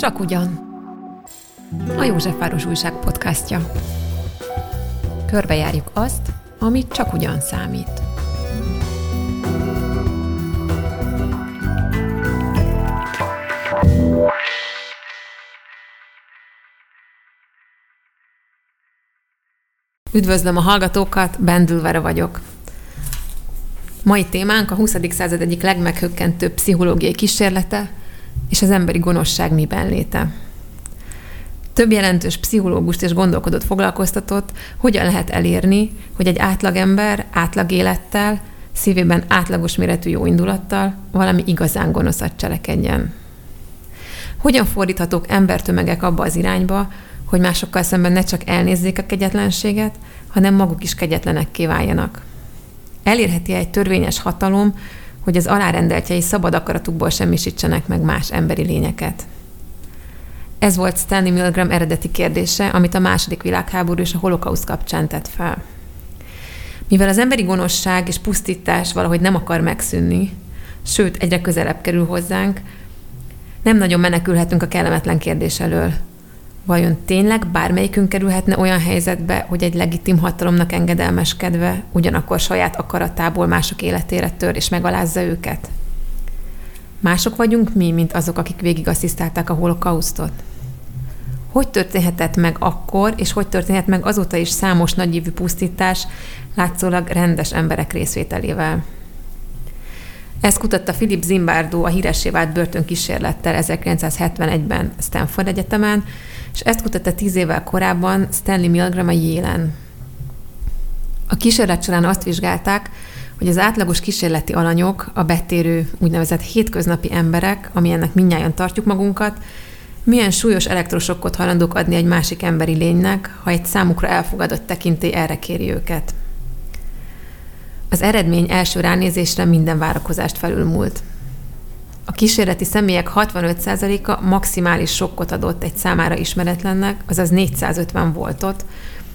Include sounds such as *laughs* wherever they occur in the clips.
Csak ugyan. A Józsefváros Újság podcastja. Körbejárjuk azt, amit csak ugyan számít. Üdvözlöm a hallgatókat, Bendülvere vagyok. Mai témánk a 20. század egyik legmeghökkentőbb pszichológiai kísérlete és az emberi gonoszság miben léte. Több jelentős pszichológust és gondolkodót foglalkoztatott, hogyan lehet elérni, hogy egy átlagember átlag élettel, szívében átlagos méretű jó indulattal valami igazán gonoszat cselekedjen. Hogyan fordíthatók embertömegek abba az irányba, hogy másokkal szemben ne csak elnézzék a kegyetlenséget, hanem maguk is kegyetlenek váljanak. Elérheti egy törvényes hatalom, hogy az alárendeltjei szabad akaratukból semmisítsenek meg más emberi lényeket. Ez volt Stanley Milgram eredeti kérdése, amit a második világháború és a holokauszt kapcsán tett fel. Mivel az emberi gonoszság és pusztítás valahogy nem akar megszűnni, sőt, egyre közelebb kerül hozzánk, nem nagyon menekülhetünk a kellemetlen kérdés elől – Vajon tényleg bármelyikünk kerülhetne olyan helyzetbe, hogy egy legitim hatalomnak engedelmeskedve ugyanakkor saját akaratából mások életére tör és megalázza őket? Mások vagyunk mi, mint azok, akik végig asszisztálták a holokausztot? Hogy történhetett meg akkor, és hogy történhet meg azóta is számos nagyívű pusztítás, látszólag rendes emberek részvételével? Ezt kutatta Philip Zimbardo a híressé vált börtönkísérlettel 1971-ben Stanford Egyetemen, és ezt kutatta tíz évvel korábban Stanley Milgram a Jélen. A kísérlet során azt vizsgálták, hogy az átlagos kísérleti alanyok, a betérő úgynevezett hétköznapi emberek, amilyennek minnyáján tartjuk magunkat, milyen súlyos elektrosokkot hajlandók adni egy másik emberi lénynek, ha egy számukra elfogadott tekintély erre kéri őket. Az eredmény első ránézésre minden várakozást felülmúlt. A kísérleti személyek 65%-a maximális sokkot adott egy számára ismeretlennek, azaz 450 voltot,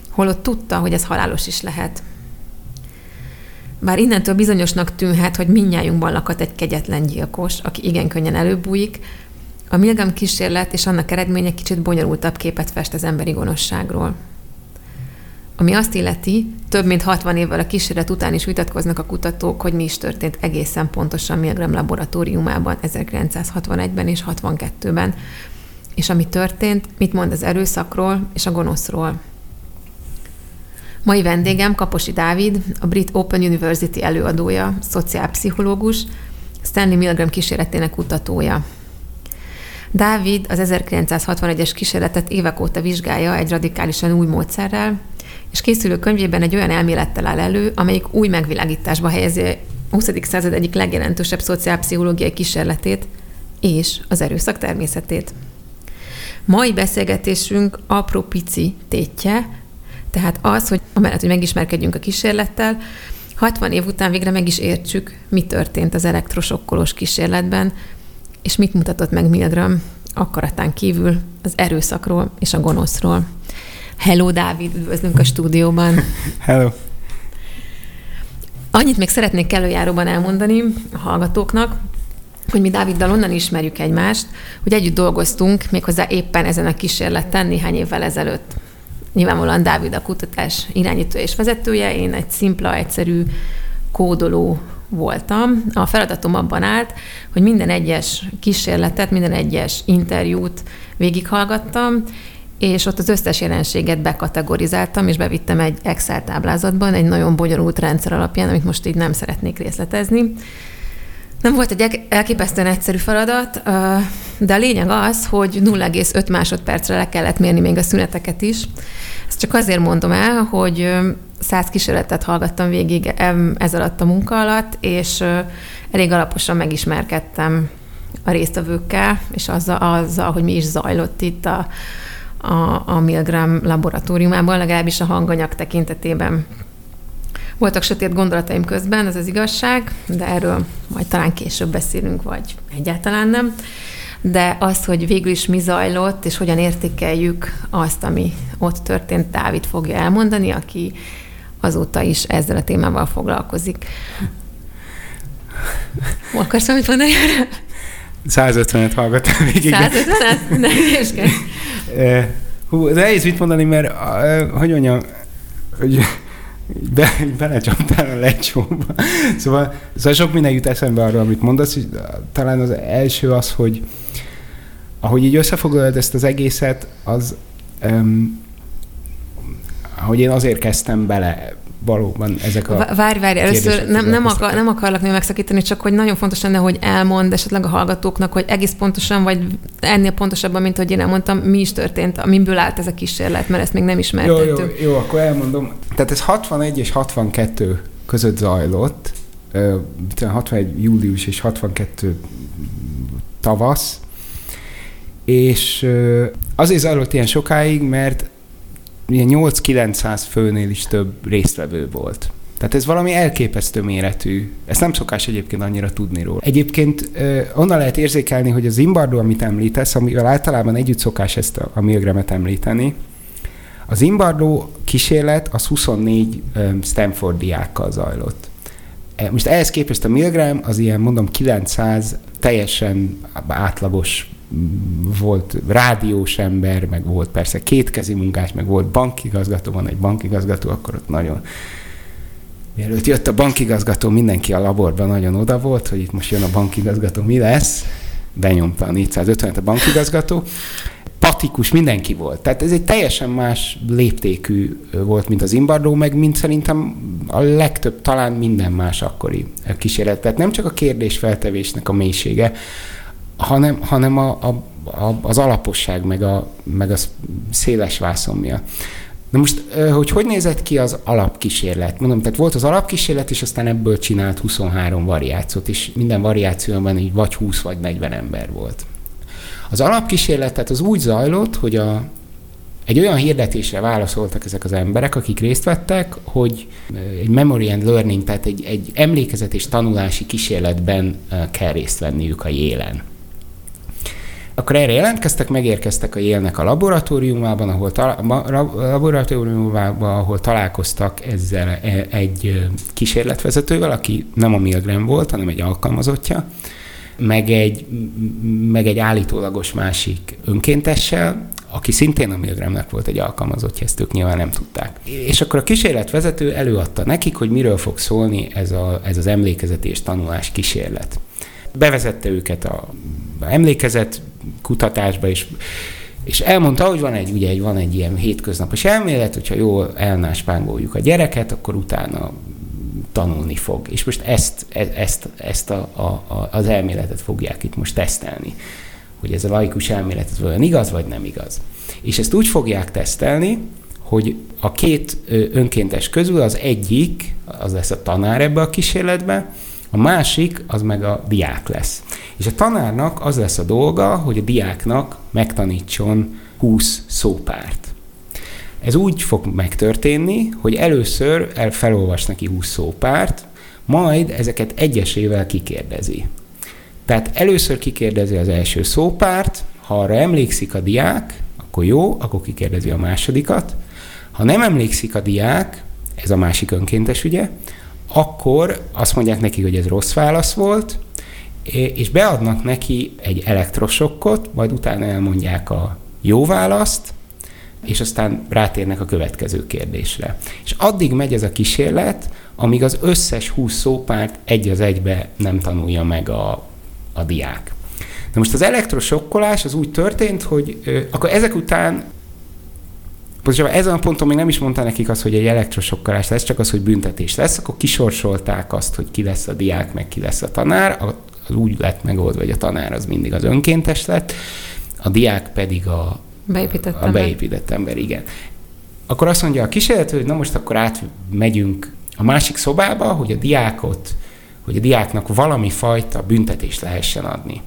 holott tudta, hogy ez halálos is lehet. Bár innentől bizonyosnak tűnhet, hogy minnyájunkban lakhat egy kegyetlen gyilkos, aki igen könnyen előbújik, a Milgram kísérlet és annak eredménye kicsit bonyolultabb képet fest az emberi gonoszságról. Ami azt illeti, több mint 60 évvel a kísérlet után is vitatkoznak a kutatók, hogy mi is történt egészen pontosan Milgram laboratóriumában 1961-ben és 62-ben, és ami történt, mit mond az erőszakról és a gonoszról. Mai vendégem Kaposi Dávid, a Brit Open University előadója, szociálpszichológus, Stanley Milgram kísérletének kutatója. Dávid az 1961-es kísérletet évek óta vizsgálja egy radikálisan új módszerrel, és készülő könyvében egy olyan elmélettel áll elő, amelyik új megvilágításba helyezi a 20. század egyik legjelentősebb szociálpszichológiai kísérletét és az erőszak természetét. Mai beszélgetésünk apró pici tétje, tehát az, hogy amellett, hogy megismerkedjünk a kísérlettel, 60 év után végre meg is értsük, mi történt az elektrosokkolós kísérletben, és mit mutatott meg Milgram akaratán kívül az erőszakról és a gonoszról. Hello, Dávid, üdvözlünk a stúdióban. *laughs* Hello. Annyit még szeretnék előjáróban elmondani a hallgatóknak, hogy mi Dáviddal onnan ismerjük egymást, hogy együtt dolgoztunk méghozzá éppen ezen a kísérleten néhány évvel ezelőtt. Nyilvánvalóan Dávid a kutatás irányító és vezetője, én egy szimpla, egyszerű kódoló voltam. A feladatom abban állt, hogy minden egyes kísérletet, minden egyes interjút végighallgattam, és ott az összes jelenséget bekategorizáltam, és bevittem egy Excel táblázatban, egy nagyon bonyolult rendszer alapján, amit most így nem szeretnék részletezni. Nem volt egy elképesztően egyszerű feladat, de a lényeg az, hogy 0,5 másodpercre le kellett mérni még a szüneteket is. Ezt csak azért mondom el, hogy száz kísérletet hallgattam végig ez alatt a munka alatt, és elég alaposan megismerkedtem a résztvevőkkel, és azzal, azzal, hogy mi is zajlott itt a, a, a Milgram laboratóriumában, legalábbis a hanganyag tekintetében. Voltak sötét gondolataim közben, ez az igazság, de erről majd talán később beszélünk, vagy egyáltalán nem. De az, hogy végül is mi zajlott, és hogyan értékeljük azt, ami ott történt, Dávid fogja elmondani, aki azóta is ezzel a témával foglalkozik. Akarsz valamit mondani 150-et hallgattam végig. 150-et? Ne Hú, nehéz mit mondani, mert hogy mondjam, hogy be, belecsaptál a lecsóba. Szóval, szóval sok minden jut eszembe arra, amit mondasz, és talán az első az, hogy ahogy így összefoglalod ezt az egészet, az um, ahogy én azért kezdtem bele valóban ezek a Várj, várj, először nem, nem, akar, nem akarlak még megszakítani, csak hogy nagyon fontos lenne, hogy elmond esetleg a hallgatóknak, hogy egész pontosan, vagy ennél pontosabban, mint hogy én elmondtam, mi is történt, amiből állt ez a kísérlet, mert ezt még nem ismertettük. Jó, jó, jó, akkor elmondom. Tehát ez 61 és 62 között zajlott, 61 július és 62 tavasz, és azért zajlott ilyen sokáig, mert 8-900 főnél is több résztvevő volt. Tehát ez valami elképesztő méretű. Ezt nem szokás egyébként annyira tudni róla. Egyébként onnan lehet érzékelni, hogy az Zimbardo, amit említesz, amivel általában együtt szokás ezt a, a Milgramet említeni, az Zimbardo kísérlet az 24 Stanford diákkal zajlott. E, most ehhez képest a Milgram az ilyen, mondom, 900 teljesen átlagos volt rádiós ember, meg volt persze kétkezi munkás, meg volt bankigazgató, van egy bankigazgató, akkor ott nagyon Mielőtt jött a bankigazgató, mindenki a laborban nagyon oda volt, hogy itt most jön a bankigazgató, mi lesz? Benyomta a 450-et a bankigazgató. Patikus, mindenki volt. Tehát ez egy teljesen más léptékű volt, mint az Imbardó, meg mint szerintem a legtöbb, talán minden más akkori kísérlet. Tehát nem csak a kérdésfeltevésnek a mélysége, hanem, hanem a, a, a, az alaposság, meg a, meg a széles vászon miatt. Na most, hogy hogy nézett ki az alapkísérlet? Mondom, tehát volt az alapkísérlet, és aztán ebből csinált 23 variációt, és minden variációban így vagy 20 vagy 40 ember volt. Az alapkísérlet tehát az úgy zajlott, hogy a, egy olyan hirdetésre válaszoltak ezek az emberek, akik részt vettek, hogy egy memory and learning, tehát egy, egy emlékezet és tanulási kísérletben kell részt venniük a jélen. Akkor erre jelentkeztek, megérkeztek a Yale-nek a laboratóriumában, ahol, ta, laboratóriumában, ahol találkoztak ezzel e, egy kísérletvezetővel, aki nem a Milgram volt, hanem egy alkalmazottja, meg egy, meg egy állítólagos másik önkéntessel, aki szintén a Milgramnek volt egy alkalmazottja, ezt ők nyilván nem tudták. És akkor a kísérletvezető előadta nekik, hogy miről fog szólni ez, a, ez az emlékezeti és tanulás kísérlet. Bevezette őket a emlékezet kutatásba, és és elmondta, hogy van egy, ugye, van egy ilyen hétköznapos elmélet, hogyha jól elnáspángoljuk a gyereket, akkor utána tanulni fog. És most ezt, ezt, ezt a, a, az elméletet fogják itt most tesztelni, hogy ez a laikus elmélet ez olyan igaz, vagy nem igaz. És ezt úgy fogják tesztelni, hogy a két önkéntes közül az egyik, az lesz a tanár ebbe a kísérletbe, a másik az meg a diák lesz. És a tanárnak az lesz a dolga, hogy a diáknak megtanítson 20 szópárt. Ez úgy fog megtörténni, hogy először el felolvas neki 20 szópárt, majd ezeket egyesével kikérdezi. Tehát először kikérdezi az első szópárt, ha arra emlékszik a diák, akkor jó, akkor kikérdezi a másodikat. Ha nem emlékszik a diák, ez a másik önkéntes ugye, akkor azt mondják neki, hogy ez rossz válasz volt, és beadnak neki egy elektrosokkot, majd utána elmondják a jó választ, és aztán rátérnek a következő kérdésre. És addig megy ez a kísérlet, amíg az összes 20 szópárt egy az egybe nem tanulja meg a, a diák. Na most az elektrosokkolás az úgy történt, hogy ö, akkor ezek után Pontosabban ezen a ponton még nem is mondta nekik azt, hogy egy elektrosokkolás lesz, csak az, hogy büntetés lesz, akkor kisorsolták azt, hogy ki lesz a diák, meg ki lesz a tanár. Az úgy lett megoldva, hogy a tanár az mindig az önkéntes lett, a diák pedig a beépített, a beépített ember. Igen. Akkor azt mondja a kísérlető, hogy na most akkor átmegyünk a másik szobába, hogy a diákot, hogy a diáknak valami fajta büntetést lehessen adni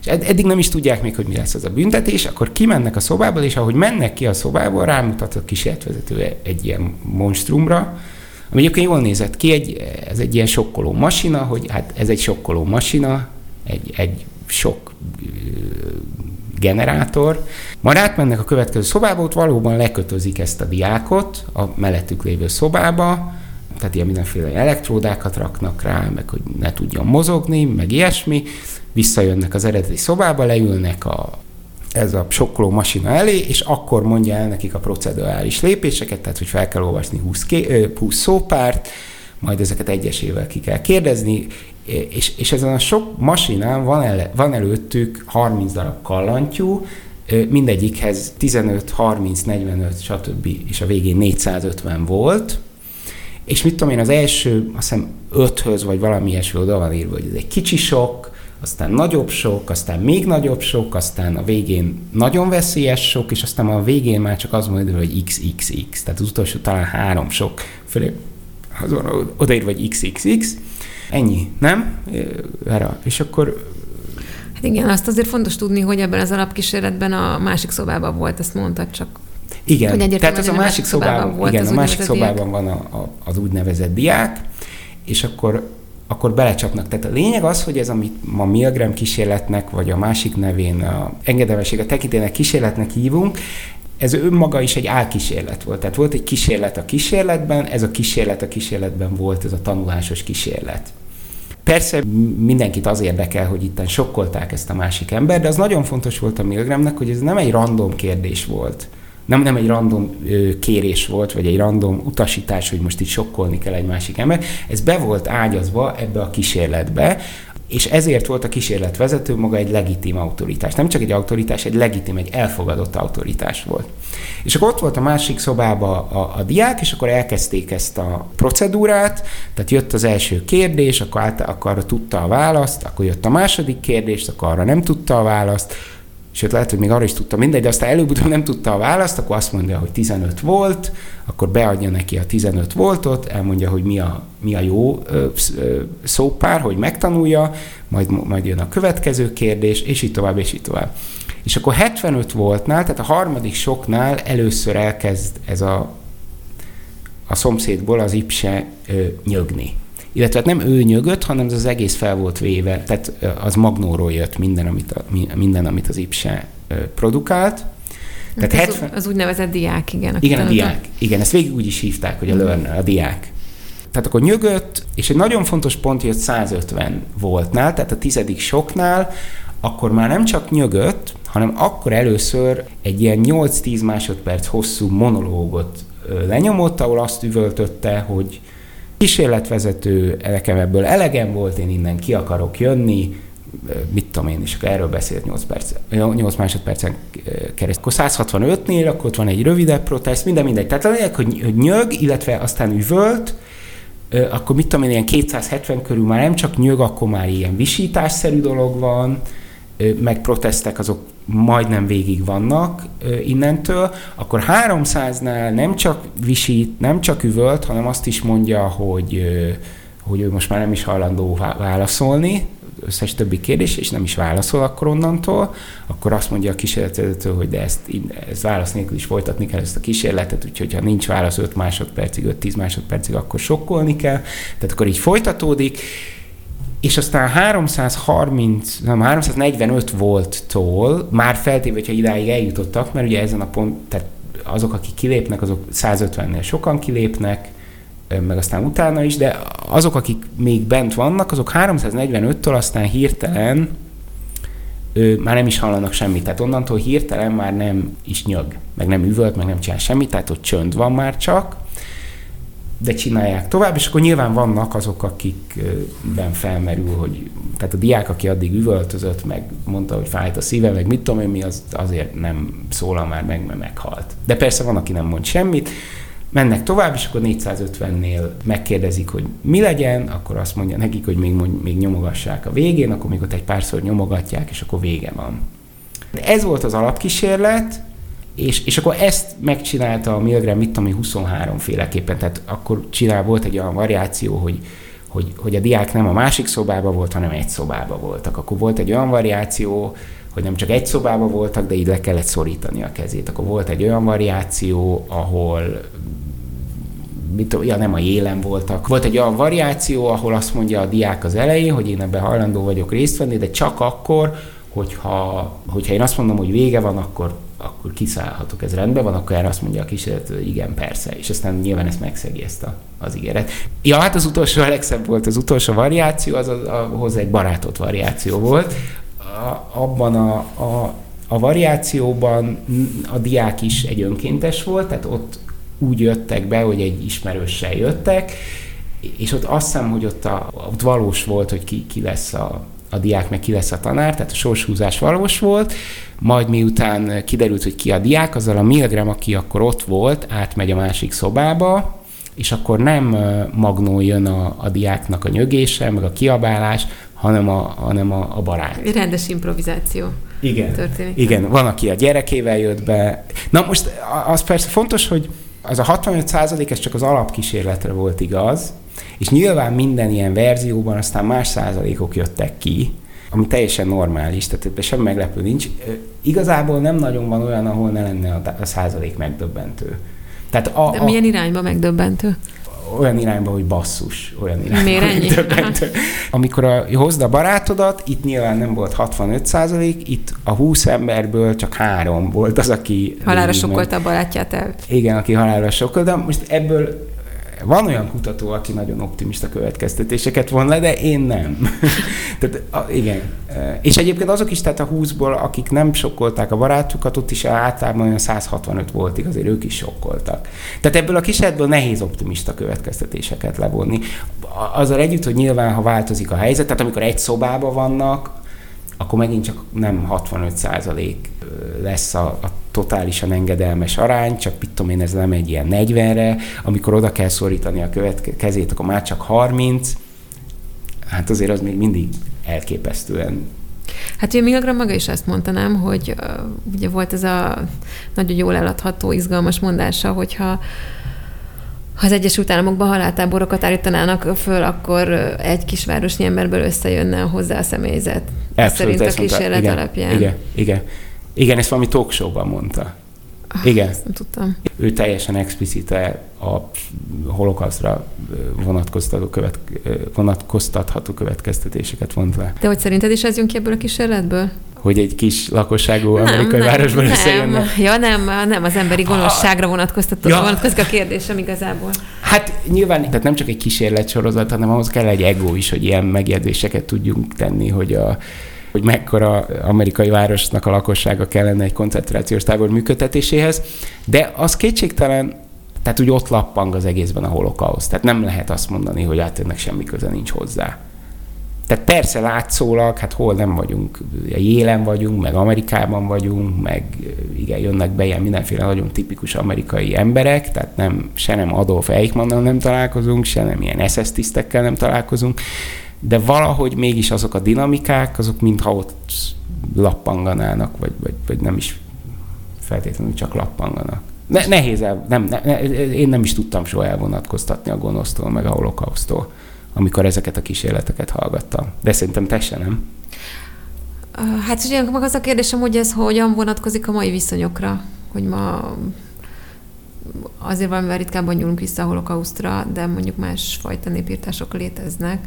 és eddig nem is tudják még, hogy mi lesz az a büntetés, akkor kimennek a szobából, és ahogy mennek ki a szobából, rámutat a kísérletvezető egy ilyen monstrumra, ami egyébként jól nézett ki, egy, ez egy ilyen sokkoló masina, hogy hát ez egy sokkoló masina, egy, egy sok generátor. Majd átmennek a következő szobába, ott valóban lekötözik ezt a diákot a mellettük lévő szobába, tehát ilyen mindenféle elektródákat raknak rá, meg hogy ne tudjon mozogni, meg ilyesmi, visszajönnek az eredeti szobába, leülnek a, ez a sokkoló masina elé, és akkor mondja el nekik a procedurális lépéseket, tehát hogy fel kell olvasni 20, ké, 20 szópárt, majd ezeket egyesével ki kell kérdezni, és, és ezen a sok masinán van, el, van előttük 30 darab kallantyú, mindegyikhez 15, 30, 45, stb. és a végén 450 volt, és mit tudom én, az első, azt hiszem öthöz, vagy valami ilyesmi oda van írva, hogy ez egy kicsi sok, aztán nagyobb sok, aztán még nagyobb sok, aztán a végén nagyon veszélyes sok, és aztán a végén már csak az mondja, hogy XXX, tehát az utolsó talán három sok fölé, az odaírva, hogy XXX, ennyi, nem? Erre. És akkor Hát igen, azt azért fontos tudni, hogy ebben az alapkísérletben a másik szobában volt, ezt mondtad csak. Igen, tehát az a másik szobában, szobában volt igen, a másik szobában van a, a, az úgynevezett diák, és akkor akkor belecsapnak. Tehát a lényeg az, hogy ez, amit ma Milgram kísérletnek, vagy a másik nevén a engedelmesség a tekintének kísérletnek hívunk, ez önmaga is egy álkísérlet volt. Tehát volt egy kísérlet a kísérletben, ez a kísérlet a kísérletben volt, ez a tanulásos kísérlet. Persze mindenkit az érdekel, hogy itt sokkolták ezt a másik ember, de az nagyon fontos volt a Milgramnek, hogy ez nem egy random kérdés volt. Nem, nem egy random ö, kérés volt, vagy egy random utasítás, hogy most itt sokkolni kell egy másik ember. Ez be volt ágyazva ebbe a kísérletbe, és ezért volt a kísérletvezető maga egy legitim autoritás. Nem csak egy autoritás, egy legitim, egy elfogadott autoritás volt. És akkor ott volt a másik szobában a, a diák, és akkor elkezdték ezt a procedúrát, tehát jött az első kérdés, akkor, át, akkor arra tudta a választ, akkor jött a második kérdés, akkor arra nem tudta a választ, sőt lehet, hogy még arra is tudta mindegy, de aztán előbb nem tudta a választ, akkor azt mondja, hogy 15 volt, akkor beadja neki a 15 voltot, elmondja, hogy mi a, mi a jó ö, ö, szópár, hogy megtanulja, majd, majd jön a következő kérdés, és így tovább, és így tovább. És akkor 75 voltnál, tehát a harmadik soknál először elkezd ez a, a szomszédból az ipse ö, nyögni. Illetve hát nem ő nyögött, hanem ez az egész fel volt véve, tehát az magnóról jött minden, amit, a, minden, amit az ipse produkált. Tehát az, 70... az úgynevezett diák, igen. Igen, a diák. Igen, ezt végig úgy is hívták, hogy a learner, a diák. Tehát akkor nyögött, és egy nagyon fontos pont jött 150 voltnál, tehát a tizedik soknál, akkor már nem csak nyögött, hanem akkor először egy ilyen 8-10 másodperc hosszú monológot lenyomott, ahol azt üvöltötte, hogy kísérletvezető, nekem ebből elegem volt, én innen ki akarok jönni, mit tudom én, akkor erről beszélt 8, perc, 8 másodpercen keresztül. Akkor 165-nél, akkor ott van egy rövidebb protest, minden mindegy. Tehát lényeg, hogy nyög, illetve aztán üvölt, akkor mit tudom én, ilyen 270 körül már nem csak nyög, akkor már ilyen visításszerű dolog van, meg protestek azok majdnem végig vannak innentől, akkor 300-nál nem csak visít, nem csak üvölt, hanem azt is mondja, hogy, hogy ő most már nem is hajlandó válaszolni, összes többi kérdés, és nem is válaszol akkor onnantól, akkor azt mondja a kísérletvezető, hogy de ezt, ezt válasz nélkül is folytatni kell ezt a kísérletet, úgyhogy ha nincs válasz 5 másodpercig, 5-10 másodpercig, akkor sokkolni kell. Tehát akkor így folytatódik, és aztán 330, nem, 345 volttól már feltéve, hogyha idáig eljutottak, mert ugye ezen a pont, tehát azok, akik kilépnek, azok 150-nél sokan kilépnek, meg aztán utána is, de azok, akik még bent vannak, azok 345-től aztán hirtelen ő, már nem is hallanak semmit. Tehát onnantól hirtelen már nem is nyög, meg nem üvölt, meg nem csinál semmit, tehát ott csönd van már csak, de csinálják tovább, és akkor nyilván vannak azok, akikben felmerül, hogy tehát a diák, aki addig üvöltözött, meg mondta, hogy fájt a szíve, meg mit tudom én mi, az azért nem szólal már meg, mert meghalt. De persze van, aki nem mond semmit, mennek tovább, és akkor 450-nél megkérdezik, hogy mi legyen, akkor azt mondja nekik, hogy még, még nyomogassák a végén, akkor még ott egy párszor nyomogatják, és akkor vége van. De ez volt az alapkísérlet, és, és akkor ezt megcsinálta a Milgram, mit tudom, 23 féleképpen, tehát akkor csinál, volt egy olyan variáció, hogy, hogy, hogy a diák nem a másik szobában volt, hanem egy szobában voltak. Akkor volt egy olyan variáció, hogy nem csak egy szobában voltak, de így le kellett szorítani a kezét. Akkor volt egy olyan variáció, ahol mit, ja, nem a jélen voltak. Volt egy olyan variáció, ahol azt mondja a diák az elején, hogy én ebben hajlandó vagyok részt venni, de csak akkor, hogyha, hogyha én azt mondom, hogy vége van, akkor, akkor kiszállhatok, ez rendben van, akkor erre azt mondja a kísérlet, hogy igen, persze, és aztán nyilván ezt megszegi ezt a, az ígéret. Ja, hát az utolsó, a legszebb volt az utolsó variáció, az a, a, hozzá egy barátot variáció volt. A, abban a, a, a variációban a diák is egy önkéntes volt, tehát ott úgy jöttek be, hogy egy ismerőssel jöttek, és ott azt hiszem, hogy ott, a, ott valós volt, hogy ki, ki lesz a, a diák, meg ki lesz a tanár, tehát a sorshúzás valós volt, majd miután kiderült, hogy ki a diák, azzal a Milgram, aki akkor ott volt, átmegy a másik szobába, és akkor nem magnó jön a, a diáknak a nyögése, meg a kiabálás, hanem a, hanem a, a barát. Rendes improvizáció. Igen. Történik. Igen, van, aki a gyerekével jött be. Na most az persze fontos, hogy az a 65 százalék, ez csak az alapkísérletre volt igaz, és nyilván minden ilyen verzióban aztán más százalékok jöttek ki, ami teljesen normális, tehát ebben semmi meglepő nincs. Igazából nem nagyon van olyan, ahol ne lenne a százalék megdöbbentő. Tehát a, De milyen irányba megdöbbentő? Olyan irányba, hogy basszus, olyan irányba. Miért ennyi? Amikor a, hozd a barátodat, itt nyilván nem volt 65 százalék, itt a 20 emberből csak három volt az, aki... Halára sokkolta a barátját el. Igen, aki halára sokkolta. Most ebből van olyan kutató, aki nagyon optimista következtetéseket von le, de én nem. *laughs* tehát, a, igen. És egyébként azok is, tehát a 20-ból, akik nem sokkolták a barátukat, ott is általában olyan 165 voltig, azért ők is sokkoltak. Tehát ebből a kísérletből nehéz optimista következtetéseket levonni. Azzal együtt, hogy nyilván, ha változik a helyzet, tehát amikor egy szobában vannak, akkor megint csak nem 65 százalék lesz a, a totálisan engedelmes arány, csak mit tudom én, ez nem egy ilyen 40-re, amikor oda kell szorítani a követke- kezét, akkor már csak 30, hát azért az még mindig elképesztően Hát ugye Milgram maga is azt mondta, nem, hogy uh, ugye volt ez a nagyon jól eladható, izgalmas mondása, hogyha ha az Egyesült Államokban haláltáborokat állítanának föl, akkor egy kisvárosnyi emberből összejönne hozzá a személyzet. Abszolút, szerint a kísérlet igen, alapján. Igen, igen. Igen, ezt valami talk show-ban mondta. Ah, Igen. Ezt nem tudtam. Ő teljesen explicite a holokauszra vonatkoztató követ, vonatkoztatható következtetéseket vont le. De hogy szerinted is ez jön ki ebből a kísérletből? hogy egy kis lakosságú nem, amerikai nem, városban nem. összejönne. Ja, nem, nem az emberi gonoszságra vonatkoztató, ja. vonatkozik a kérdésem igazából. Hát nyilván, tehát nem csak egy kísérletsorozat, hanem ahhoz kell egy ego is, hogy ilyen megjegyzéseket tudjunk tenni, hogy a hogy mekkora amerikai városnak a lakossága kellene egy koncentrációs tábor működtetéséhez, de az kétségtelen, tehát úgy ott lappang az egészben a holokauszt. Tehát nem lehet azt mondani, hogy hát ennek semmi köze nincs hozzá. Tehát persze látszólag, hát hol nem vagyunk, a Jélen vagyunk, meg Amerikában vagyunk, meg igen, jönnek be ilyen mindenféle nagyon tipikus amerikai emberek, tehát nem, se nem Adolf Eichmannnal nem találkozunk, se nem ilyen SS tisztekkel nem találkozunk, de valahogy mégis azok a dinamikák, azok mintha ott lappanganának, vagy, vagy, vagy nem is feltétlenül csak lappanganak. Ne, nehéz el, nem, ne, én nem is tudtam soha elvonatkoztatni a gonosztól, meg a holokausztól, amikor ezeket a kísérleteket hallgattam. De szerintem te se, nem? Hát ugye meg az a kérdésem, hogy ez hogyan vonatkozik a mai viszonyokra, hogy ma azért valamivel ritkábban nyúlunk vissza a holokausztra, de mondjuk másfajta népírtások léteznek.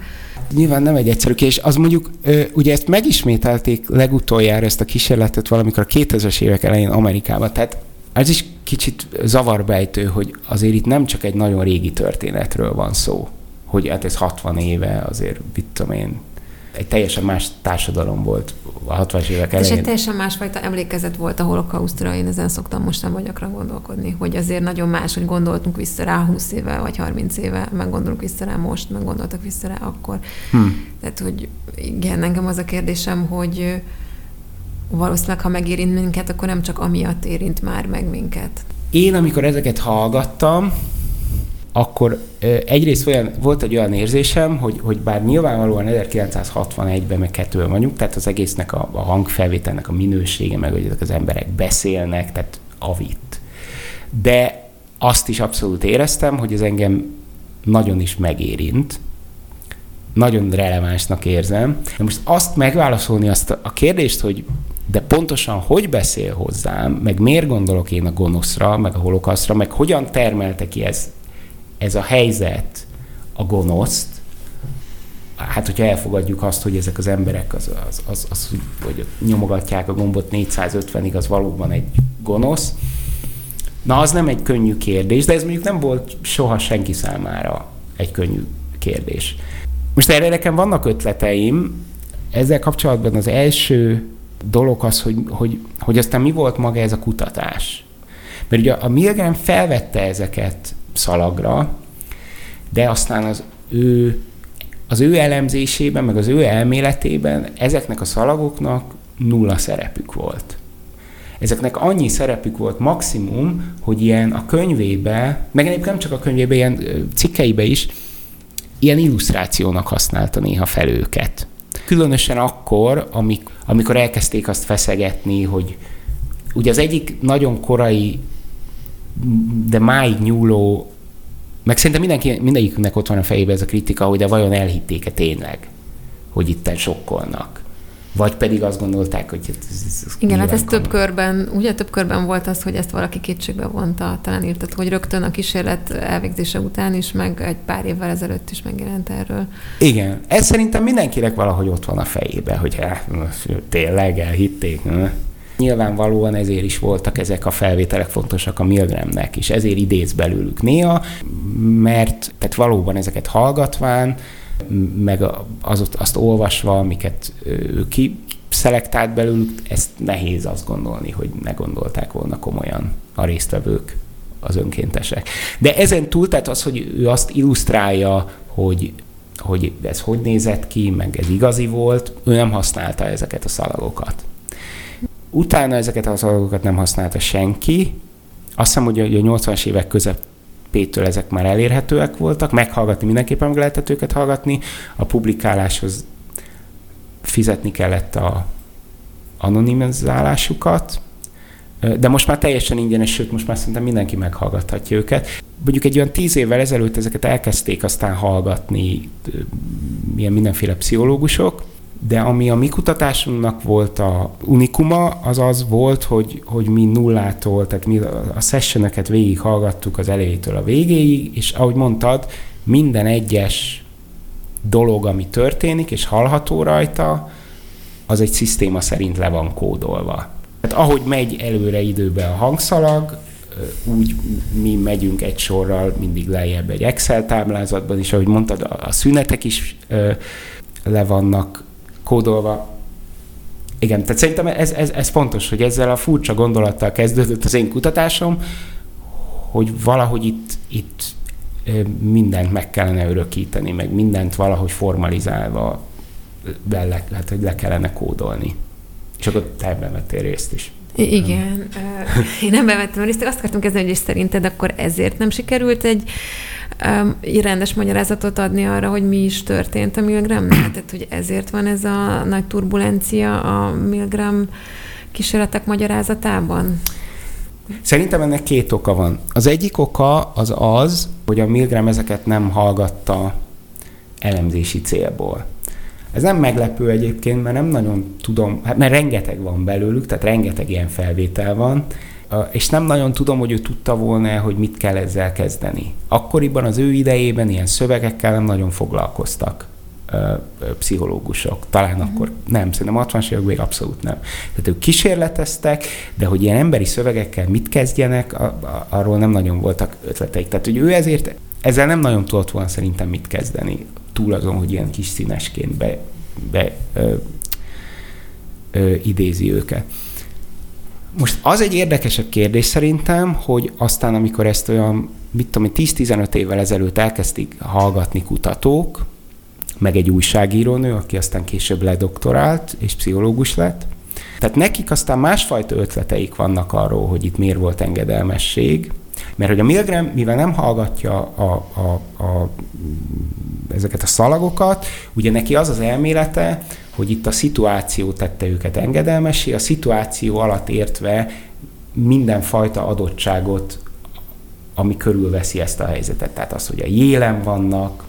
Nyilván nem egy egyszerű és az mondjuk, ugye ezt megismételték legutoljára ezt a kísérletet valamikor a 2000-es évek elején Amerikában, tehát ez is kicsit zavarbejtő, hogy azért itt nem csak egy nagyon régi történetről van szó, hogy hát ez 60 éve azért, mit tudom én, egy teljesen más társadalom volt a 60-as évek elején. És egy teljesen másfajta emlékezet volt a holokausztra, én ezen szoktam mostan gyakran gondolkodni, hogy azért nagyon más, hogy gondoltunk vissza rá 20 éve vagy 30 éve, meg gondolunk vissza rá most, meg gondoltak vissza rá akkor. Hmm. Tehát, hogy igen, engem az a kérdésem, hogy valószínűleg, ha megérint minket, akkor nem csak amiatt érint már meg minket. Én, amikor ezeket hallgattam, akkor egyrészt olyan, volt egy olyan érzésem, hogy, hogy bár nyilvánvalóan 1961-ben meg kettőben vagyunk, tehát az egésznek a, a hangfelvételnek a minősége, meg hogy ezek az emberek beszélnek, tehát avit. De azt is abszolút éreztem, hogy ez engem nagyon is megérint, nagyon relevánsnak érzem. De most azt megválaszolni azt a kérdést, hogy de pontosan hogy beszél hozzám, meg miért gondolok én a gonoszra, meg a holokaszra, meg hogyan termelte ki ez ez a helyzet a gonoszt, hát hogyha elfogadjuk azt, hogy ezek az emberek az, az, az, az hogy nyomogatják a gombot 450-ig, az valóban egy gonosz. Na, az nem egy könnyű kérdés, de ez mondjuk nem volt soha senki számára egy könnyű kérdés. Most erre nekem vannak ötleteim, ezzel kapcsolatban az első dolog az, hogy, hogy, hogy aztán mi volt maga ez a kutatás. Mert ugye a Milgram felvette ezeket szalagra, de aztán az ő, az ő elemzésében, meg az ő elméletében ezeknek a szalagoknak nulla szerepük volt. Ezeknek annyi szerepük volt maximum, hogy ilyen a könyvébe, meg egyébként nem csak a könyvébe, ilyen cikkeibe is, ilyen illusztrációnak használta néha fel őket. Különösen akkor, amikor elkezdték azt feszegetni, hogy ugye az egyik nagyon korai, de máig nyúló, meg szerintem mindenki, mindegyikünknek ott van a fejében ez a kritika, hogy de vajon elhitték-e tényleg, hogy itten sokkolnak. Vagy pedig azt gondolták, hogy ez, ez, ez Igen, hát ez több körben, ugye több körben volt az, hogy ezt valaki kétségbe vonta, talán írtad, hogy rögtön a kísérlet elvégzése után is, meg egy pár évvel ezelőtt is megjelent erről. Igen, ez szerintem mindenkinek valahogy ott van a fejében, hogy hát, tényleg elhitték. Nyilvánvalóan ezért is voltak ezek a felvételek fontosak a Milgramnek, és ezért idéz belőlük néha, mert tehát valóban ezeket hallgatván, meg az, azt olvasva, amiket ő ki szelektált belőlük, ezt nehéz azt gondolni, hogy ne gondolták volna komolyan a résztvevők, az önkéntesek. De ezen túl, tehát az, hogy ő azt illusztrálja, hogy, hogy ez hogy nézett ki, meg ez igazi volt, ő nem használta ezeket a szalagokat. Utána ezeket a szalagokat nem használta senki. Azt hiszem, hogy a 80-as évek között P-től ezek már elérhetőek voltak, meghallgatni mindenképpen meg lehetett őket hallgatni, a publikáláshoz fizetni kellett a anonimizálásukat, de most már teljesen ingyenes, sőt, most már szerintem mindenki meghallgathatja őket. Mondjuk egy olyan tíz évvel ezelőtt ezeket elkezdték aztán hallgatni ilyen mindenféle pszichológusok, de ami a mi kutatásunknak volt a unikuma, az az volt, hogy, hogy mi nullától, tehát mi a sessioneket végighallgattuk az elejétől a végéig, és ahogy mondtad, minden egyes dolog, ami történik, és hallható rajta, az egy szisztéma szerint le van kódolva. Tehát ahogy megy előre időbe a hangszalag, úgy mi megyünk egy sorral mindig lejjebb egy Excel táblázatban, és ahogy mondtad, a, szünetek is ö, le vannak kódolva. Igen, tehát szerintem ez, ez, ez fontos, hogy ezzel a furcsa gondolattal kezdődött az én kutatásom, hogy valahogy itt, itt mindent meg kellene örökíteni, meg mindent valahogy formalizálva le, hát, hogy le kellene kódolni. És akkor te ebben vettél részt is. Igen, én nem bevettem részt, azt akartam kezdeni, hogy és szerinted akkor ezért nem sikerült egy rendes magyarázatot adni arra, hogy mi is történt a Milgram? *clears throat* Tehát, hogy ezért van ez a nagy turbulencia a Milgram kísérletek magyarázatában? Szerintem ennek két oka van. Az egyik oka az az, hogy a Milgram ezeket nem hallgatta elemzési célból. Ez nem meglepő egyébként, mert nem nagyon tudom, hát mert rengeteg van belőlük, tehát rengeteg ilyen felvétel van, és nem nagyon tudom, hogy ő tudta volna, hogy mit kell ezzel kezdeni. Akkoriban az ő idejében ilyen szövegekkel nem nagyon foglalkoztak pszichológusok. Talán mm. akkor nem, szerintem 60 években még abszolút nem. Tehát ők kísérleteztek, de hogy ilyen emberi szövegekkel mit kezdjenek, arról nem nagyon voltak ötleteik. Tehát, hogy ő ezért ezzel nem nagyon tudott volna szerintem mit kezdeni, túl azon, hogy ilyen kis színesként be, be ö, ö, idézi őket. Most az egy érdekesebb kérdés szerintem, hogy aztán, amikor ezt olyan, mit tudom, 10-15 évvel ezelőtt elkezdték hallgatni kutatók, meg egy újságírónő, aki aztán később ledoktorált és pszichológus lett. Tehát nekik aztán másfajta ötleteik vannak arról, hogy itt miért volt engedelmesség, mert hogy a Milgram, mivel nem hallgatja a, a, a, ezeket a szalagokat, ugye neki az az elmélete, hogy itt a szituáció tette őket engedelmesé, a szituáció alatt értve mindenfajta adottságot, ami körülveszi ezt a helyzetet. Tehát az, hogy a jélen vannak,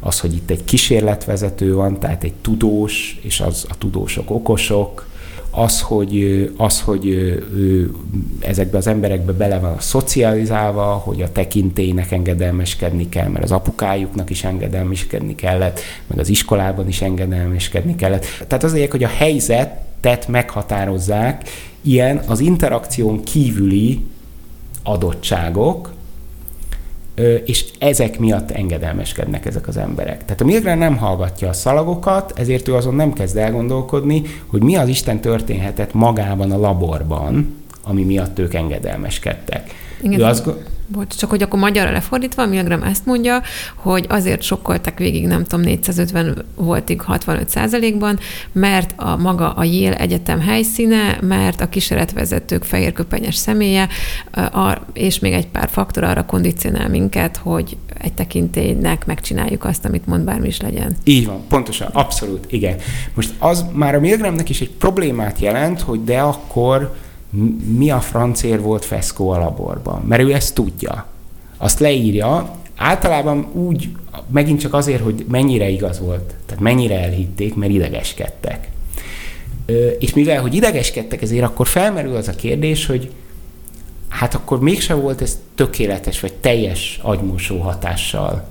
az, hogy itt egy kísérletvezető van, tehát egy tudós, és az a tudósok okosok, az, hogy, az, hogy ő ezekbe az emberekbe bele van szocializálva, hogy a tekintélynek engedelmeskedni kell, mert az apukájuknak is engedelmeskedni kellett, meg az iskolában is engedelmeskedni kellett. Tehát az hogy a helyzetet meghatározzák ilyen az interakción kívüli adottságok, és ezek miatt engedelmeskednek ezek az emberek. Tehát a Milgram nem hallgatja a szalagokat, ezért ő azon nem kezd elgondolkodni, hogy mi az Isten történhetett magában a laborban, ami miatt ők engedelmeskedtek. Igen, ő azt, Bocs, csak hogy akkor magyarra lefordítva, Milgram ezt mondja, hogy azért sokkoltak végig, nem tudom, 450 voltig 65 százalékban, mert a maga a Yale Egyetem helyszíne, mert a kísérletvezetők fehérköpenyes személye, és még egy pár faktor arra kondicionál minket, hogy egy tekintélynek megcsináljuk azt, amit mond bármi is legyen. Így van, pontosan, abszolút, igen. Most az már a Milgramnek is egy problémát jelent, hogy de akkor mi a francér volt Feszkó a laborban, mert ő ezt tudja. Azt leírja, általában úgy, megint csak azért, hogy mennyire igaz volt, tehát mennyire elhitték, mert idegeskedtek. És mivel, hogy idegeskedtek, ezért akkor felmerül az a kérdés, hogy hát akkor mégse volt ez tökéletes, vagy teljes agymosó hatással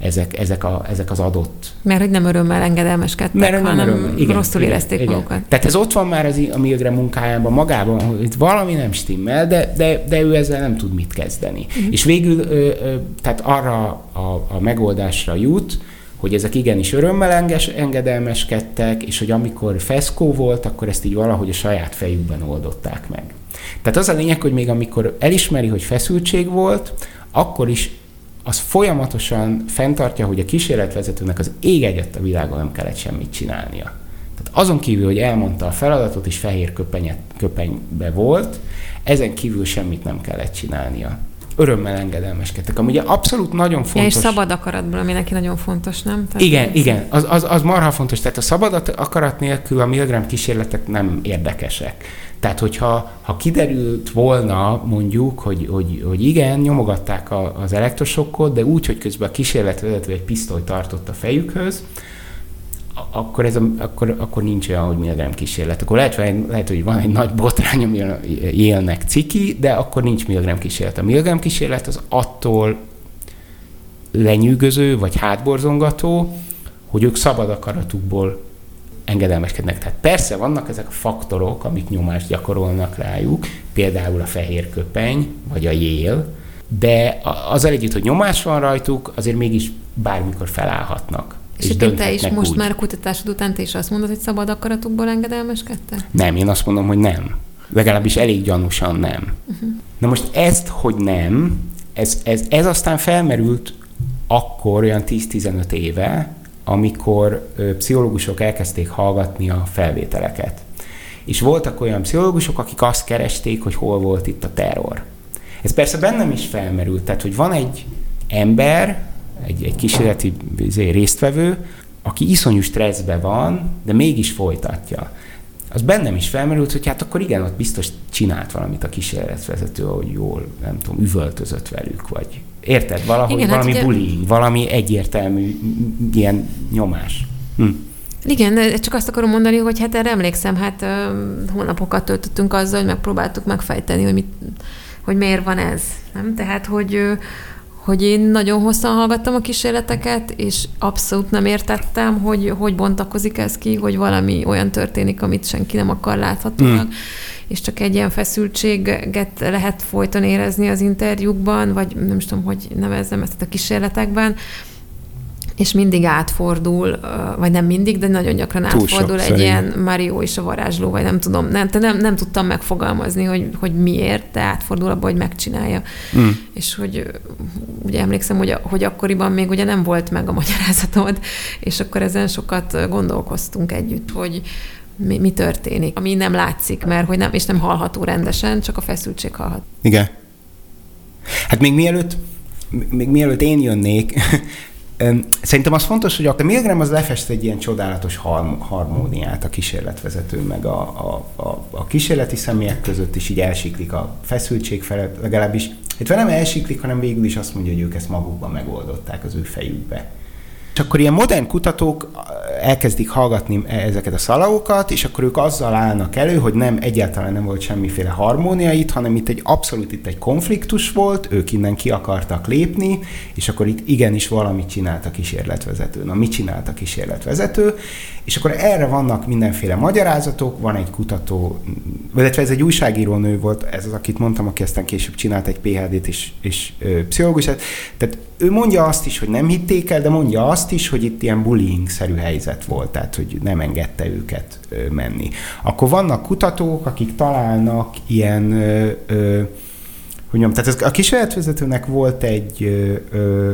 ezek, ezek, a, ezek az adott. Mert hogy nem örömmel engedelmeskedtek, Mert hanem nem örömmel. Igen, rosszul igen, érezték igen. magukat. Tehát ez ott van már az, a Milgram munkájában magában, hogy itt valami nem stimmel, de, de, de ő ezzel nem tud mit kezdeni. Uh-huh. És végül ö, ö, tehát arra a, a megoldásra jut, hogy ezek igenis örömmel enges, engedelmeskedtek, és hogy amikor feszkó volt, akkor ezt így valahogy a saját fejükben oldották meg. Tehát az a lényeg, hogy még amikor elismeri, hogy feszültség volt, akkor is az folyamatosan fenntartja, hogy a kísérletvezetőnek az ég egyet a világon nem kellett semmit csinálnia. Tehát azon kívül, hogy elmondta a feladatot, és fehér köpenyet, köpenybe volt, ezen kívül semmit nem kellett csinálnia. Örömmel engedelmeskedtek. Ami ugye abszolút nagyon fontos. Ja, és szabad akaratból, ami neki nagyon fontos, nem? Tehát igen, igen, az, az, az marha fontos. Tehát a szabad akarat nélkül a Milgram kísérletek nem érdekesek. Tehát, hogyha ha kiderült volna mondjuk, hogy, hogy, hogy igen, nyomogatták a, az elektrosokkot, de úgy, hogy közben a kísérletvezető egy pisztoly tartott a fejükhöz, akkor, ez a, akkor, akkor nincs olyan, hogy milligram kísérlet. Akkor lehet, hogy, lehet, hogy van egy nagy botrány, ami élnek ciki, de akkor nincs milligram kísérlet. A milligram kísérlet az attól lenyűgöző, vagy hátborzongató, hogy ők szabad akaratukból engedelmeskednek. Tehát persze vannak ezek a faktorok, amik nyomást gyakorolnak rájuk, például a fehér köpeny, vagy a jél, de azzal együtt, hogy nyomás van rajtuk, azért mégis bármikor felállhatnak. És, és te is most úgy. már kutatásod után te is azt mondod, hogy szabad akaratukból engedelmeskedte? Nem, én azt mondom, hogy nem. Legalábbis elég gyanúsan nem. Uh-huh. Na most ezt, hogy nem, ez, ez, ez aztán felmerült akkor, olyan 10-15 éve, amikor pszichológusok elkezdték hallgatni a felvételeket. És voltak olyan pszichológusok, akik azt keresték, hogy hol volt itt a terror. Ez persze bennem is felmerült, tehát hogy van egy ember, egy, egy kísérleti izé, résztvevő, aki iszonyú stresszben van, de mégis folytatja. Az bennem is felmerült, hogy hát akkor igen, ott biztos csinált valamit a kísérletvezető, hogy jól, nem tudom, üvöltözött velük, vagy Érted? Valahogy Igen, valami hát bullying, valami egyértelmű ilyen nyomás. Hm. Igen, de csak azt akarom mondani, hogy hát erre emlékszem, hát hónapokat töltöttünk azzal, hogy megpróbáltuk megfejteni, hogy, mit, hogy miért van ez. Nem? Tehát, hogy, hogy én nagyon hosszan hallgattam a kísérleteket, és abszolút nem értettem, hogy hogy bontakozik ez ki, hogy valami olyan történik, amit senki nem akar láthatólag. Mm és csak egy ilyen feszültséget lehet folyton érezni az interjúkban, vagy nem is tudom, hogy nevezzem ezt a kísérletekben, és mindig átfordul, vagy nem mindig, de nagyon gyakran Túl átfordul sok, egy ilyen Mario és a varázsló, vagy nem tudom, nem, nem, nem tudtam megfogalmazni, hogy, hogy miért, de átfordul abba, hogy megcsinálja. Mm. És hogy ugye emlékszem, hogy, hogy akkoriban még ugye nem volt meg a magyarázatod, és akkor ezen sokat gondolkoztunk együtt, hogy, mi, mi történik, ami nem látszik, mert hogy nem, és nem hallható rendesen, csak a feszültség hallhat. Igen. Hát még mielőtt, még mielőtt én jönnék, Szerintem az fontos, hogy a Milgram az lefest egy ilyen csodálatos harmóniát a kísérletvezető, meg a, a, a, a kísérleti személyek között is így elsiklik a feszültség felett, legalábbis. Itt nem elsiklik, hanem végül is azt mondja, hogy ők ezt magukban megoldották az ő fejükbe. És akkor ilyen modern kutatók elkezdik hallgatni ezeket a szalagokat, és akkor ők azzal állnak elő, hogy nem egyáltalán nem volt semmiféle harmónia itt, hanem itt egy abszolút itt egy konfliktus volt, ők innen ki akartak lépni, és akkor itt igenis valamit csinált a kísérletvezető. Na, mit csinált a kísérletvezető? És akkor erre vannak mindenféle magyarázatok, van egy kutató, illetve ez egy újságíró nő volt, ez az, akit mondtam, aki aztán később csinált egy PhD-t és, és ö, pszichológusát. Tehát ő mondja azt is, hogy nem hitték el, de mondja azt is, hogy itt ilyen bullying-szerű helyzet volt, tehát hogy nem engedte őket ö, menni. Akkor vannak kutatók, akik találnak ilyen, ö, ö, hogy mondjam, tehát a kísérletvezetőnek volt egy ö, ö,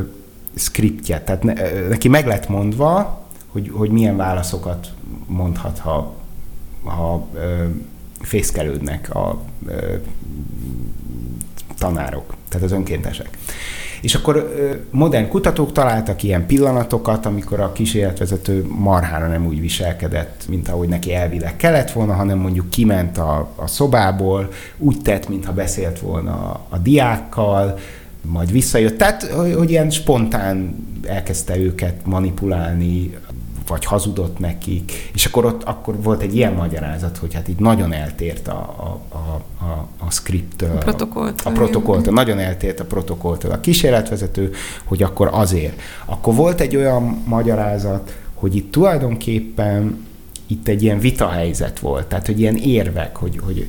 skriptje, tehát ne, neki meg lett mondva, hogy, hogy milyen válaszokat mondhat, ha, ha ö, fészkelődnek a ö, tanárok, tehát az önkéntesek. És akkor modern kutatók találtak ilyen pillanatokat, amikor a kísérletvezető marhára nem úgy viselkedett, mint ahogy neki elvileg kellett volna, hanem mondjuk kiment a, a szobából, úgy tett, mintha beszélt volna a, a diákkal, majd visszajött. Tehát, hogy, hogy ilyen spontán elkezdte őket manipulálni, vagy hazudott nekik, és akkor ott akkor volt egy ilyen magyarázat, hogy hát itt nagyon eltért a, a, a, a, a scripttől. A protokollt. A, protokoltól, nagyon eltért a protokoltól a kísérletvezető, hogy akkor azért. Akkor volt egy olyan magyarázat, hogy itt tulajdonképpen itt egy ilyen vitahelyzet volt, tehát hogy ilyen érvek, hogy, hogy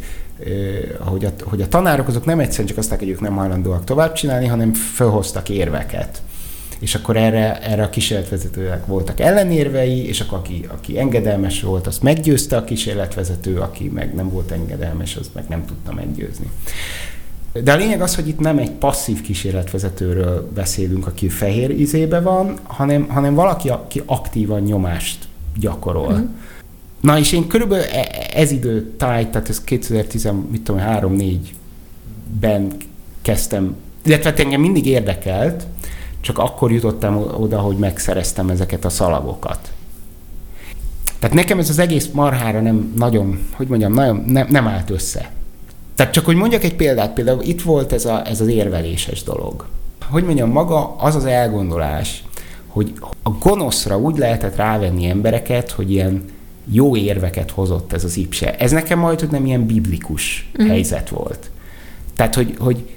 hogy a, hogy a tanárok azok nem egyszerűen csak azt hogy ők nem hajlandóak tovább csinálni, hanem felhoztak érveket és akkor erre, erre a kísérletvezetőnek voltak ellenérvei, és akkor aki, aki engedelmes volt, azt meggyőzte a kísérletvezető, aki meg nem volt engedelmes, az meg nem tudta meggyőzni. De a lényeg az, hogy itt nem egy passzív kísérletvezetőről beszélünk, aki fehér izébe van, hanem, hanem valaki, aki aktívan nyomást gyakorol. Mm. Na és én körülbelül e, ez idő táj, tehát ez 2013-4-ben kezdtem, illetve hát engem mindig érdekelt, csak akkor jutottam oda, hogy megszereztem ezeket a szalagokat. Tehát nekem ez az egész marhára nem nagyon, hogy mondjam, nagyon nem, nem állt össze. Tehát csak hogy mondjak egy példát, például itt volt ez, a, ez az érveléses dolog. Hogy mondjam, maga az az elgondolás, hogy a gonoszra úgy lehetett rávenni embereket, hogy ilyen jó érveket hozott ez az ipse. Ez nekem majd, hogy nem ilyen biblikus mm. helyzet volt. Tehát, hogy, hogy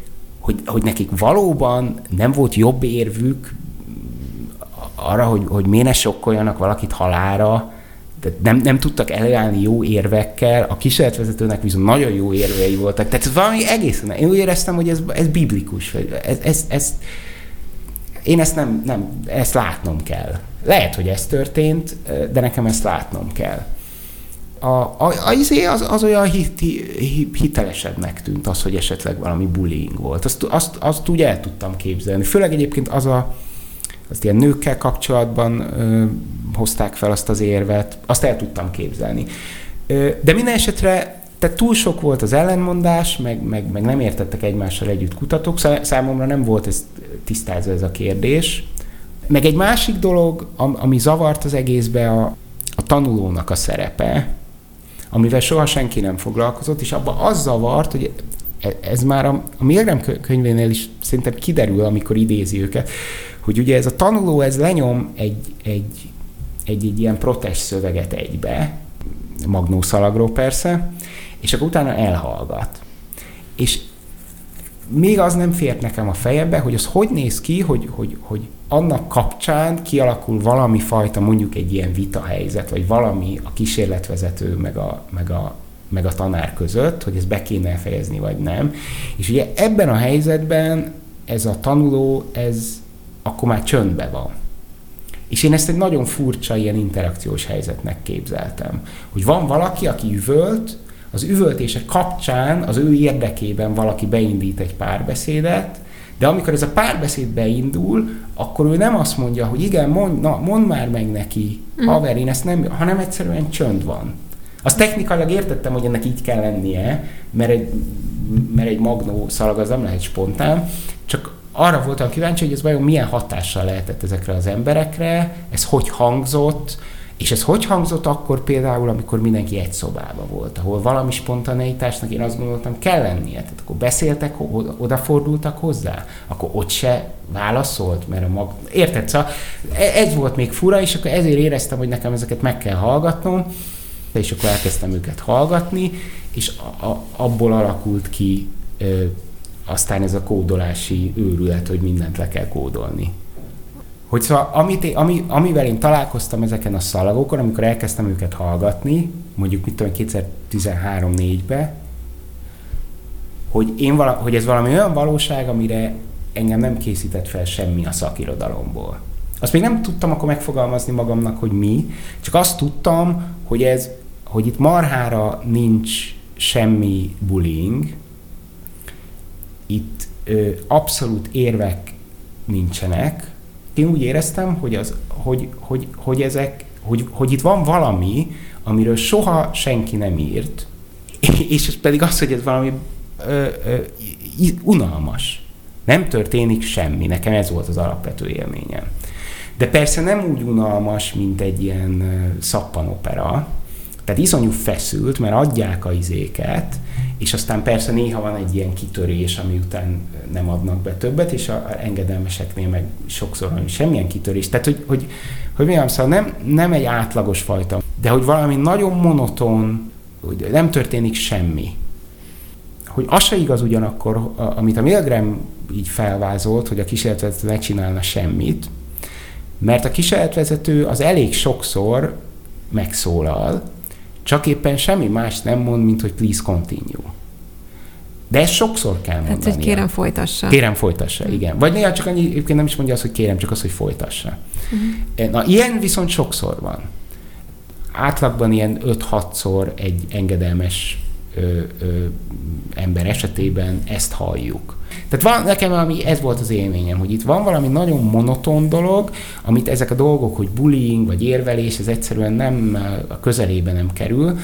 hogy, hogy nekik valóban nem volt jobb érvük arra, hogy, hogy miért ne sokkoljanak valakit halára, de nem, nem tudtak előállni jó érvekkel, a kísérletvezetőnek viszont nagyon jó érvei voltak. Tehát valami egészen, én úgy éreztem, hogy ez, ez biblikus. Ez, ez, ez, én ezt nem, nem, ezt látnom kell. Lehet, hogy ez történt, de nekem ezt látnom kell a, a, a izé az, az olyan hit, hitelesebbnek tűnt az, hogy esetleg valami bullying volt. Azt, azt, azt úgy el tudtam képzelni. Főleg egyébként az a, azt ilyen nőkkel kapcsolatban ö, hozták fel azt az érvet, azt el tudtam képzelni. Ö, de minden esetre tehát túl sok volt az ellenmondás, meg, meg, meg nem értettek egymással együtt kutatók, számomra nem volt ez tisztázva ez a kérdés. Meg egy másik dolog, ami zavart az egészbe, a, a tanulónak a szerepe, amivel soha senki nem foglalkozott, és abban az zavart, hogy e- ez már a, a Milgram könyvénél is szerintem kiderül, amikor idézi őket, hogy ugye ez a tanuló, ez lenyom egy, egy, egy, egy ilyen protest szöveget egybe, magnószalagról persze, és akkor utána elhallgat. És még az nem fért nekem a fejembe, hogy az hogy néz ki, hogy, hogy, hogy annak kapcsán kialakul valami fajta, mondjuk egy ilyen vita helyzet, vagy valami a kísérletvezető meg a, meg a, meg a tanár között, hogy ezt be kéne fejezni, vagy nem. És ugye ebben a helyzetben ez a tanuló, ez akkor már csöndbe van. És én ezt egy nagyon furcsa ilyen interakciós helyzetnek képzeltem. Hogy van valaki, aki üvölt, az üvöltése kapcsán az ő érdekében valaki beindít egy párbeszédet, de amikor ez a párbeszéd beindul, akkor ő nem azt mondja, hogy igen, mond, na, mondd már meg neki, mm. haver, én ezt nem, hanem egyszerűen csönd van. Azt technikailag értettem, hogy ennek így kell lennie, mert egy, mert egy magnó szalag az nem lehet spontán, csak arra voltam kíváncsi, hogy ez vajon milyen hatással lehetett ezekre az emberekre, ez hogy hangzott, És ez hogy hangzott akkor például, amikor mindenki egy szobában volt, ahol valami spontaneitásnak én azt gondoltam kell lennie. Tehát akkor beszéltek, odafordultak hozzá, akkor ott se válaszolt, mert a mag... Érted? Szóval ez volt még fura, és akkor ezért éreztem, hogy nekem ezeket meg kell hallgatnom, és akkor elkezdtem őket hallgatni, és a, a, abból alakult ki ö, aztán ez a kódolási őrület, hogy mindent le kell kódolni. Hogy szóval, amit, én, ami, amivel én találkoztam ezeken a szalagokon, amikor elkezdtem őket hallgatni, mondjuk mit tudom, 2013-4-be, hogy, én vala, hogy ez valami olyan valóság, amire engem nem készített fel semmi a szakirodalomból. Azt még nem tudtam akkor megfogalmazni magamnak, hogy mi, csak azt tudtam, hogy ez, hogy itt marhára nincs semmi bullying, itt ö, abszolút érvek nincsenek, én úgy éreztem, hogy, az, hogy, hogy, hogy, ezek, hogy, hogy itt van valami, amiről soha senki nem írt, *laughs* és ez pedig az, hogy ez valami ö, ö, unalmas. Nem történik semmi. Nekem ez volt az alapvető élményem. De persze nem úgy unalmas, mint egy ilyen szappanopera, tehát iszonyú feszült, mert adják a izéket, és aztán persze néha van egy ilyen kitörés, ami után nem adnak be többet, és a engedelmeseknél meg sokszor van semmilyen kitörés. Tehát, hogy, hogy, hogy mondjam, szóval nem, nem egy átlagos fajta, de hogy valami nagyon monoton, hogy nem történik semmi. Hogy az se igaz ugyanakkor, amit a Milgram így felvázolt, hogy a kísérletvezető ne csinálna semmit, mert a kísérletvezető az elég sokszor megszólal, csak éppen semmi más nem mond, mint hogy please continue. De ezt sokszor kell mondani. Hát, hogy kérem folytassa. Kérem folytassa, mm. igen. Vagy néha csak annyi, egyébként nem is mondja azt, hogy kérem, csak az, hogy folytassa. Mm. Na, ilyen viszont sokszor van. Átlagban ilyen 5-6-szor egy engedelmes ö, ö, ember esetében ezt halljuk. Tehát van, nekem ami, ez volt az élményem, hogy itt van valami nagyon monoton dolog, amit ezek a dolgok, hogy bullying vagy érvelés, ez egyszerűen nem a közelébe nem kerül,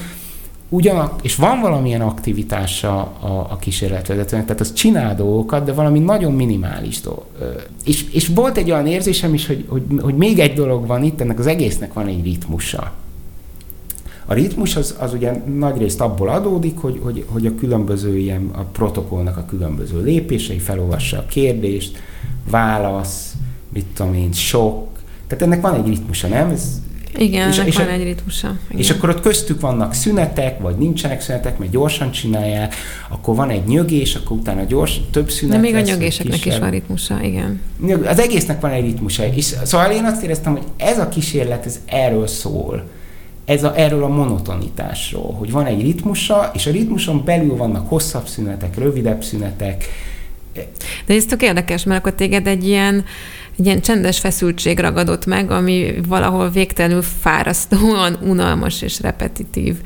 ugyanak, és van valamilyen aktivitása a, a kísérletvezetőnek, tehát az csinál dolgokat, de valami nagyon minimális dolog. És, és volt egy olyan érzésem is, hogy, hogy, hogy még egy dolog van itt, ennek az egésznek van egy ritmusa. A ritmus az, az ugye nagyrészt abból adódik, hogy, hogy, hogy a különböző ilyen, a protokollnak a különböző lépései, felolvassa a kérdést, válasz, mit tudom én, sok. Tehát ennek van egy ritmusa, nem? Ez, igen, és, ennek és van a, egy ritmusa. Igen. És akkor ott köztük vannak szünetek, vagy nincsenek szünetek, mert gyorsan csinálják, akkor van egy nyögés, akkor utána gyors, több szünet De még lesz, a nyögéseknek is van ritmusa, igen. Az egésznek van egy ritmusa. És szóval én azt éreztem, hogy ez a kísérlet, ez erről szól ez a, erről a monotonitásról, hogy van egy ritmusa, és a ritmuson belül vannak hosszabb szünetek, rövidebb szünetek. De ez tök érdekes, mert akkor téged egy ilyen, egy ilyen csendes feszültség ragadott meg, ami valahol végtelenül fárasztóan unalmas és repetitív.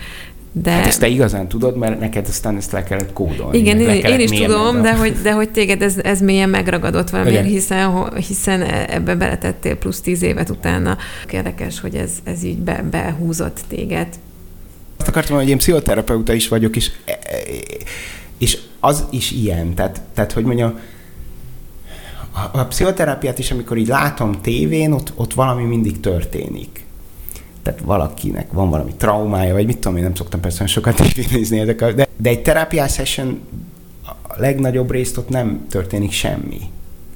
De... Hát ezt te igazán tudod, mert neked aztán ezt le kellett kódolni. Igen, én, én is tudom, de hogy, de hogy téged ez, ez mélyen megragadott valamiért, hiszen, hiszen ebbe beletettél plusz tíz évet utána. Érdekes, hogy ez, ez így be, behúzott téged. Azt akartam, hogy én pszichoterapeuta is vagyok, és, e, e, és az is ilyen. Tehát, tehát hogy mondjam, a, a pszichoterápiát is, amikor így látom tévén, ott, ott valami mindig történik tehát valakinek van valami traumája, vagy mit tudom, én nem szoktam persze sokat *laughs* nézni ezek, de, de egy terápiás session a legnagyobb részt ott nem történik semmi.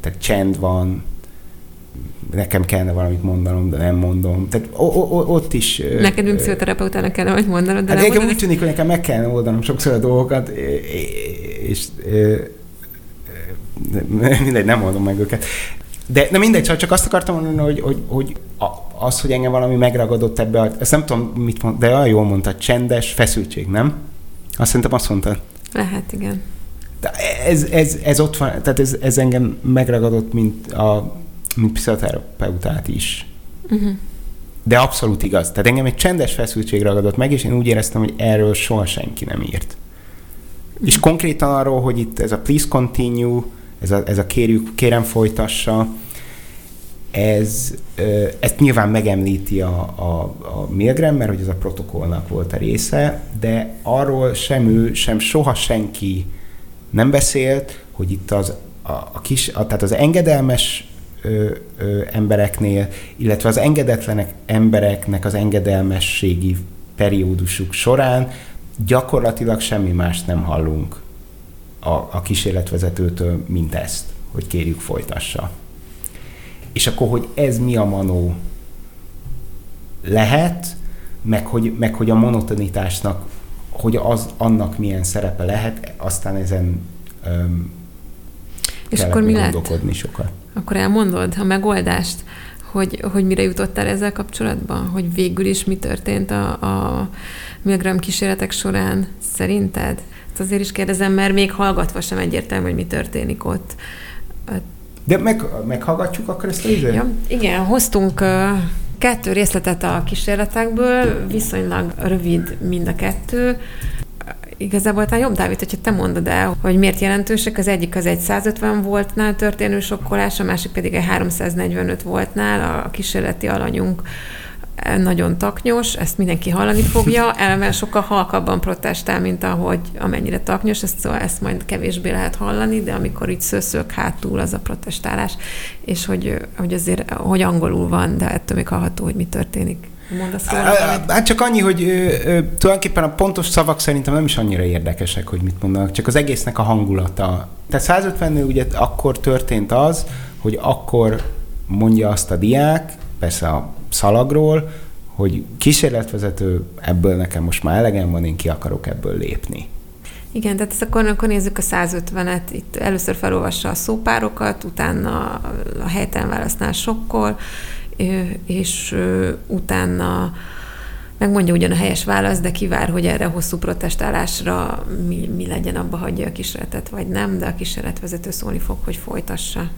Tehát csend van, nekem kellene valamit mondanom, de nem mondom. Tehát o, o, ott is... Neked, mint pszichoterapeutának kellene valamit mondanod, de hát nem nekem úgy tűnik, hogy nekem meg kellene oldanom sokszor a dolgokat, és, és mindegy, nem mondom meg őket. De nem mindegy, csak azt akartam mondani, hogy, hogy, hogy az, hogy engem valami megragadott ebbe, a, ezt nem tudom, mit mond, de olyan jól mondtad, csendes feszültség, nem? Azt szerintem azt mondtad. Lehet, igen. De ez, ez, ez ott van, tehát ez, ez engem megragadott, mint a mint pszichoterapeutát is. Uh-huh. De abszolút igaz. Tehát engem egy csendes feszültség ragadott meg, és én úgy éreztem, hogy erről soha senki nem írt. Uh-huh. És konkrétan arról, hogy itt ez a please continue, ez a, ez a kérjük, kérem folytassa, ez, ezt nyilván megemlíti a, a, a Milgram, mert hogy ez a protokollnak volt a része, de arról sem ő, sem soha senki nem beszélt, hogy itt az, a, a kis, a, tehát az engedelmes ö, ö, embereknél, illetve az engedetlenek embereknek az engedelmességi periódusuk során gyakorlatilag semmi mást nem hallunk a, a kísérletvezetőtől, mint ezt, hogy kérjük folytassa. És akkor, hogy ez mi a manó lehet, meg hogy, meg hogy a monotonitásnak, hogy az annak milyen szerepe lehet, aztán ezen öm, és akkor mi lett? sokat. Akkor elmondod a megoldást, hogy, hogy mire jutottál ezzel kapcsolatban? Hogy végül is mi történt a, a Milgram kísérletek során szerinted? Ezt azért is kérdezem, mert még hallgatva sem egyértelmű, hogy mi történik ott. De meg, meghallgatjuk akkor ezt a időt? Ja, igen, hoztunk uh, kettő részletet a kísérletekből, viszonylag rövid mind a kettő. Igazából talán jobb, Dávid, hogyha te mondod el, hogy miért jelentősek. Az egyik az egy 150 voltnál történő sokkolás, a másik pedig egy 345 voltnál a kísérleti alanyunk nagyon taknyos, ezt mindenki hallani fogja, *laughs* eleve sokkal halkabban protestál, mint ahogy amennyire taknyos, ezt, szóval ezt majd kevésbé lehet hallani, de amikor így szöszök hátul az a protestálás, és hogy, hogy azért, hogy angolul van, de ettől még hallható, hogy mi történik. Mondasz Hát csak annyi, hogy ö, ö, tulajdonképpen a pontos szavak szerintem nem is annyira érdekesek, hogy mit mondanak, csak az egésznek a hangulata. Tehát 150-nél ugye akkor történt az, hogy akkor mondja azt a diák, persze a szalagról, hogy kísérletvezető, ebből nekem most már elegem van, én ki akarok ebből lépni. Igen, tehát ezt akkor, akkor nézzük a 150-et. Itt először felolvassa a szópárokat, utána a helytelen válasznál sokkol, és utána megmondja ugyan a helyes választ, de kivár, hogy erre a hosszú protestálásra mi, mi legyen, abba hagyja a kísérletet, vagy nem, de a kísérletvezető szólni fog, hogy folytassa.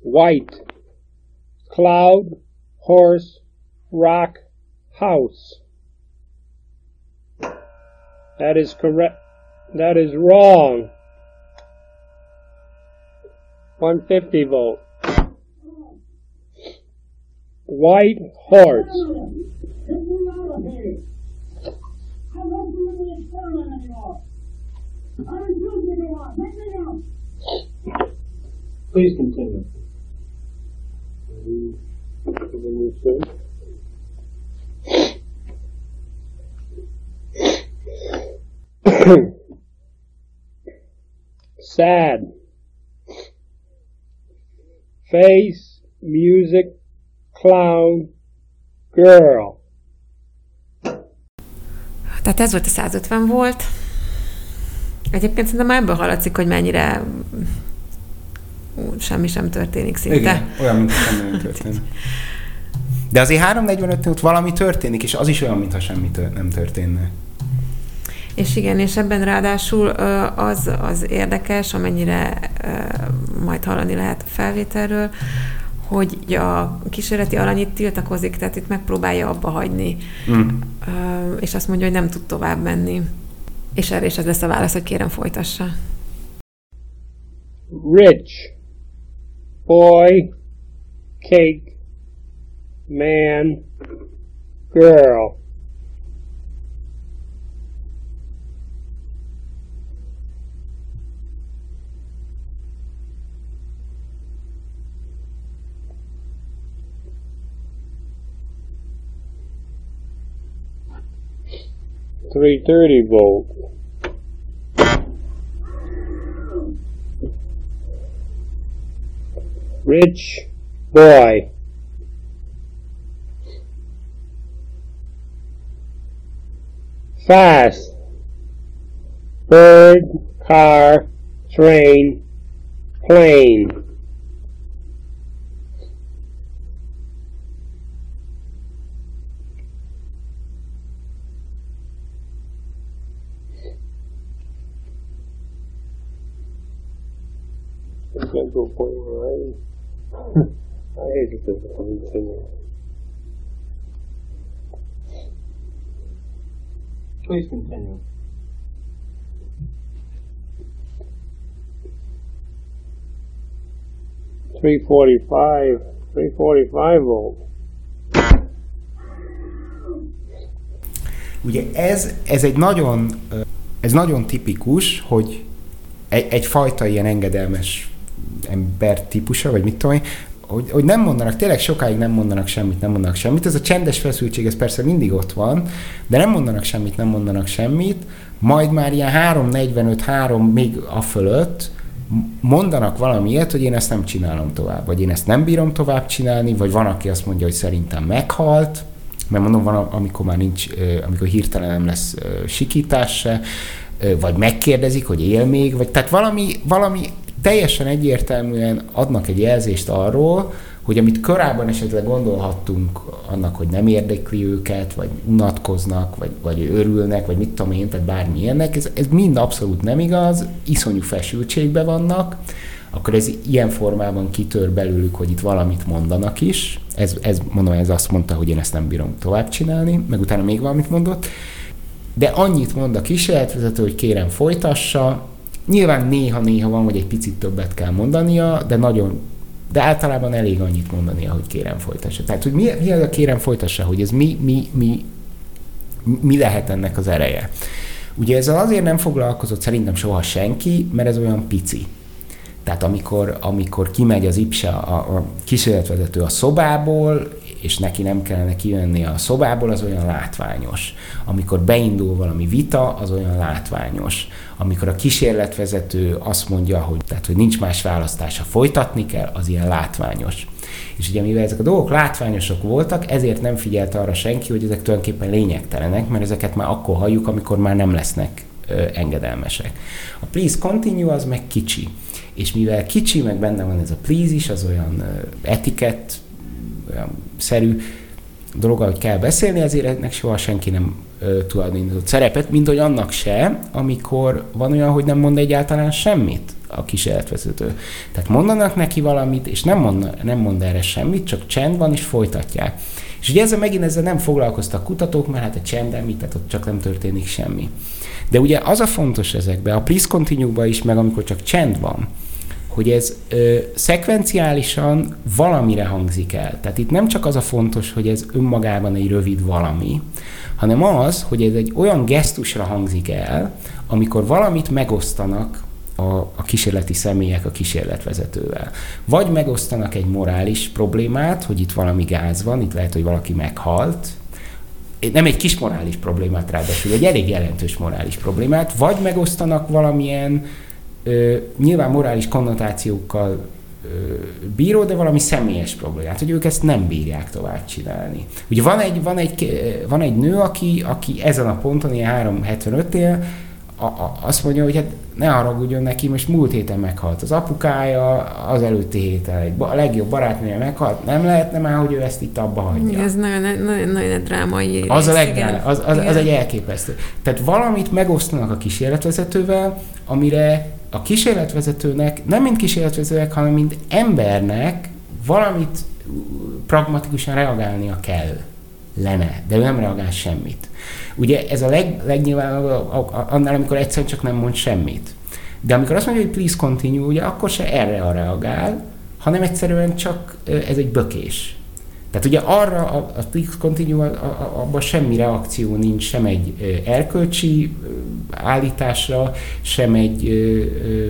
White, cloud, horse, rock, house. That is correct. That is wrong. 150 volt. White horse. Please continue. Sad. Face, music, clown, girl. Tehát ez volt a 150 volt. Egyébként szerintem már ebből hallatszik, hogy mennyire semmi sem történik szinte. Igen, olyan, mint semmi nem *laughs* történik. De azért 345 ott valami történik, és az is olyan, mintha semmi tör- nem történne. És igen, és ebben ráadásul az, az érdekes, amennyire majd hallani lehet a felvételről, hogy a kísérleti alany itt tiltakozik, tehát itt megpróbálja abba hagyni, mm. és azt mondja, hogy nem tud tovább menni. És erre is ez lesz a válasz, hogy kérem folytassa. Rich, boy, cake, man, girl. Three thirty volt. Rich boy. fast, bird, car, train, plane. I, I hate this thing. Please continue. Three forty-five, three forty-five volt. Ugye ez, ez egy nagyon, ez nagyon tipikus, hogy egy, egyfajta ilyen engedelmes ember típusa, vagy mit tudom én, hogy, hogy nem mondanak, tényleg sokáig nem mondanak semmit, nem mondanak semmit. Ez a csendes feszültség, ez persze mindig ott van, de nem mondanak semmit, nem mondanak semmit, majd már ilyen 3.45, 3 még a fölött mondanak valamiért, hogy én ezt nem csinálom tovább, vagy én ezt nem bírom tovább csinálni, vagy van, aki azt mondja, hogy szerintem meghalt, mert mondom, van, amikor már nincs, amikor hirtelen nem lesz sikítás se, vagy megkérdezik, hogy él még, vagy tehát valami, valami teljesen egyértelműen adnak egy jelzést arról, hogy amit korábban esetleg gondolhattunk annak, hogy nem érdekli őket, vagy unatkoznak, vagy, vagy örülnek, vagy mit tudom én, tehát bármi ilyenek, ez, ez mind abszolút nem igaz, iszonyú feszültségben vannak, akkor ez ilyen formában kitör belőlük, hogy itt valamit mondanak is. Ez, ez mondom, ez azt mondta, hogy én ezt nem bírom tovább csinálni, meg utána még valamit mondott. De annyit mond a kísérletvezető, hogy kérem folytassa, Nyilván néha-néha van, hogy egy picit többet kell mondania, de nagyon de általában elég annyit mondania, hogy kérem folytassa. Tehát, hogy mi, mi az a kérem folytassa, hogy ez mi, mi, mi, mi lehet ennek az ereje. Ugye ezzel azért nem foglalkozott szerintem soha senki, mert ez olyan pici. Tehát amikor, amikor kimegy az IPSA, a, a kísérletvezető a szobából, és neki nem kellene kijönni a szobából, az olyan látványos. Amikor beindul valami vita, az olyan látványos. Amikor a kísérletvezető azt mondja, hogy, tehát, hogy nincs más választása, folytatni kell, az ilyen látványos. És ugye mivel ezek a dolgok látványosok voltak, ezért nem figyelt arra senki, hogy ezek tulajdonképpen lényegtelenek, mert ezeket már akkor halljuk, amikor már nem lesznek ö, engedelmesek. A please continue az meg kicsi. És mivel kicsi, meg benne van ez a please is, az olyan ö, etikett, olyan szerű dolog, hogy kell beszélni, ezért ennek soha senki nem tulajdonított szerepet, mint hogy annak se, amikor van olyan, hogy nem mond egyáltalán semmit a kísérletvezető. Tehát mondanak neki valamit, és nem mond, nem mond erre semmit, csak csend van, és folytatják. És ugye ezzel megint ezzel nem foglalkoztak kutatók, mert hát a csendem, mit, tehát ott csak nem történik semmi. De ugye az a fontos ezekben, a please continue is, meg amikor csak csend van, hogy ez ö, szekvenciálisan valamire hangzik el. Tehát itt nem csak az a fontos, hogy ez önmagában egy rövid valami, hanem az, hogy ez egy olyan gesztusra hangzik el, amikor valamit megosztanak a, a kísérleti személyek a kísérletvezetővel. Vagy megosztanak egy morális problémát, hogy itt valami gáz van, itt lehet, hogy valaki meghalt, nem egy kis morális problémát ráadásul, egy elég jelentős morális problémát, vagy megosztanak valamilyen ö, nyilván morális konnotációkkal ö, bíró, de valami személyes problémát, hogy ők ezt nem bírják tovább csinálni. Ugye van egy, van egy, van egy nő, aki, aki ezen a ponton, ilyen 375-él, a, a, azt mondja, hogy hát ne haragudjon neki, most múlt héten meghalt az apukája, az előtti héten egy, a legjobb barátnője meghalt, nem lehetne már, hogy ő ezt itt abba hagyja. Ez nagyon, nagyon, nagyon drámai Az rész, a legnál, az, az, az egy elképesztő. Tehát valamit megosztanak a kísérletvezetővel, amire a kísérletvezetőnek, nem mint kísérletvezetőnek, hanem mint embernek valamit pragmatikusan reagálnia kell lenne, de ő nem reagál semmit. Ugye ez a leg, legnyilvánvalóbb annál, amikor egyszerűen csak nem mond semmit. De amikor azt mondja, hogy please continue, ugye akkor se erre reagál, hanem egyszerűen csak ez egy bökés. Tehát ugye arra a, a please continue, abban semmi reakció nincs, sem egy erkölcsi állításra, sem egy ö, ö,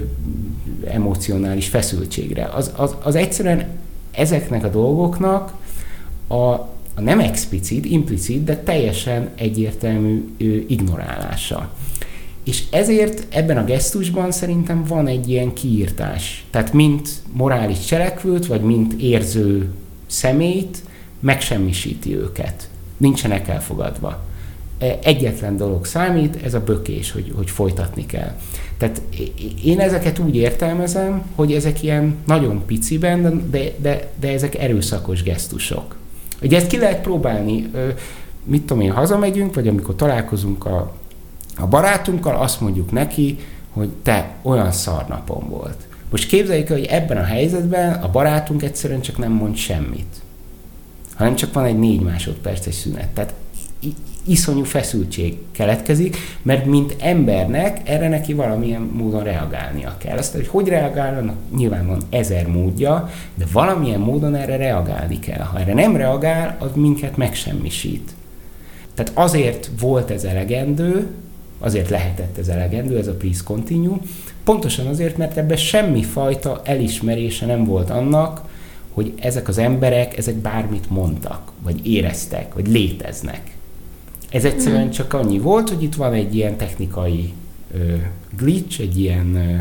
emocionális feszültségre. Az, az, az egyszerűen ezeknek a dolgoknak a a nem explicit, implicit, de teljesen egyértelmű ignorálása. És ezért ebben a gesztusban szerintem van egy ilyen kiírtás. Tehát mint morális cselekvőt, vagy mint érző szemét megsemmisíti őket. Nincsenek elfogadva. E, egyetlen dolog számít, ez a bökés, hogy, hogy folytatni kell. Tehát én ezeket úgy értelmezem, hogy ezek ilyen nagyon piciben, de, de, de ezek erőszakos gesztusok. Ugye ezt ki lehet próbálni, mit tudom én, hazamegyünk, vagy amikor találkozunk a, a barátunkkal, azt mondjuk neki, hogy te olyan szarnapom volt. Most képzeljük, hogy ebben a helyzetben a barátunk egyszerűen csak nem mond semmit, hanem csak van egy négy másodperces szünet. Tehát iszonyú feszültség keletkezik, mert mint embernek erre neki valamilyen módon reagálnia kell. Azt, hogy hogy reagál, annak nyilván van ezer módja, de valamilyen módon erre reagálni kell. Ha erre nem reagál, az minket megsemmisít. Tehát azért volt ez elegendő, azért lehetett ez elegendő, ez a please continue. Pontosan azért, mert ebben semmi fajta elismerése nem volt annak, hogy ezek az emberek, ezek bármit mondtak, vagy éreztek, vagy léteznek. Ez egyszerűen mm. csak annyi volt, hogy itt van egy ilyen technikai ö, glitch, egy ilyen ö,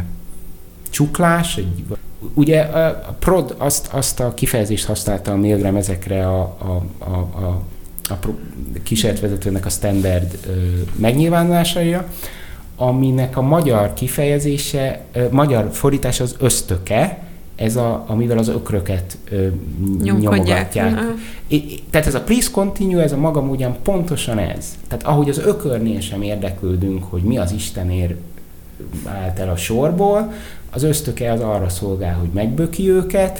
csuklás, egy, ugye a, prod azt, azt a kifejezést használta a Milgram ezekre a, a, a, a, a kísérletvezetőnek a standard ö, megnyilvánulásaira, aminek a magyar kifejezése, ö, magyar fordítása az ösztöke, ez a, amivel az ökröket ö, nyomogatják. I, tehát ez a please continue, ez a maga módján pontosan ez. Tehát ahogy az ökörnél sem érdeklődünk, hogy mi az Istenért állt el a sorból, az ösztöke az arra szolgál, hogy megböki őket,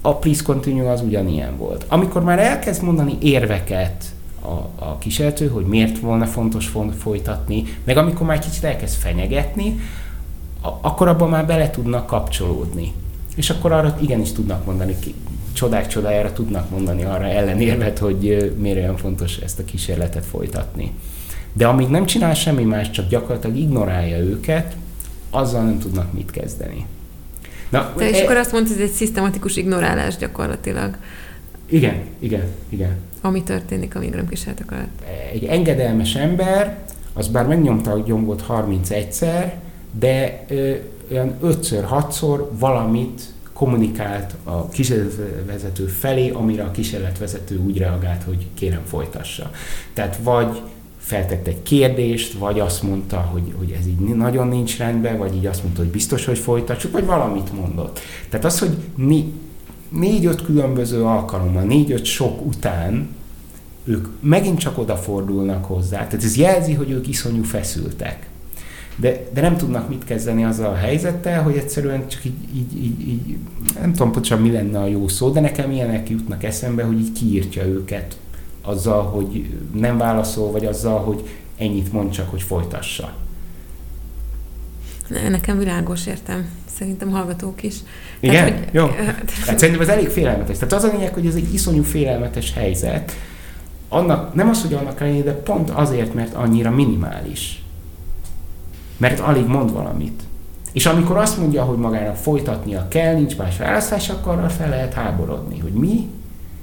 a please continue az ugyanilyen volt. Amikor már elkezd mondani érveket a, a kísérlető, hogy miért volna fontos folytatni, meg amikor már kicsit elkezd fenyegetni, akkor abban már bele tudnak kapcsolódni. És akkor arra igenis tudnak mondani, csodák csodájára tudnak mondani arra ellenérvet, hogy miért olyan fontos ezt a kísérletet folytatni. De amíg nem csinál semmi más, csak gyakorlatilag ignorálja őket, azzal nem tudnak mit kezdeni. Na, Te és e... akkor azt mondtad, hogy ez egy szisztematikus ignorálás gyakorlatilag. Igen, igen, igen. Ami történik a kísérletek alatt. Egy engedelmes ember, az bár megnyomta a gombot 31-szer, de ö, olyan 5-6-szor valamit kommunikált a kísérletvezető felé, amire a kísérletvezető úgy reagált, hogy kérem folytassa. Tehát vagy feltett egy kérdést, vagy azt mondta, hogy, hogy ez így nagyon nincs rendben, vagy így azt mondta, hogy biztos, hogy folytassuk, vagy valamit mondott. Tehát az, hogy mi négy-öt különböző alkalommal, négy-öt sok után ők megint csak odafordulnak hozzá, tehát ez jelzi, hogy ők iszonyú feszültek. De, de nem tudnak mit kezdeni azzal a helyzettel, hogy egyszerűen csak így, így, így, így nem tudom pontosan mi lenne a jó szó, de nekem ilyenek jutnak eszembe, hogy így kiírtja őket azzal, hogy nem válaszol, vagy azzal, hogy ennyit mond csak, hogy folytassa. Ne, nekem világos értem. Szerintem hallgatók is. Igen? Tehát, hogy, Jó. Hát szerintem ez elég félelmetes. Tehát az a lényeg, hogy ez egy iszonyú félelmetes helyzet. Annak, nem az, hogy annak lenni, de pont azért, mert annyira minimális. Mert alig mond valamit. És amikor azt mondja, hogy magának folytatnia kell, nincs más választás, akkor arra fel lehet háborodni, hogy mi,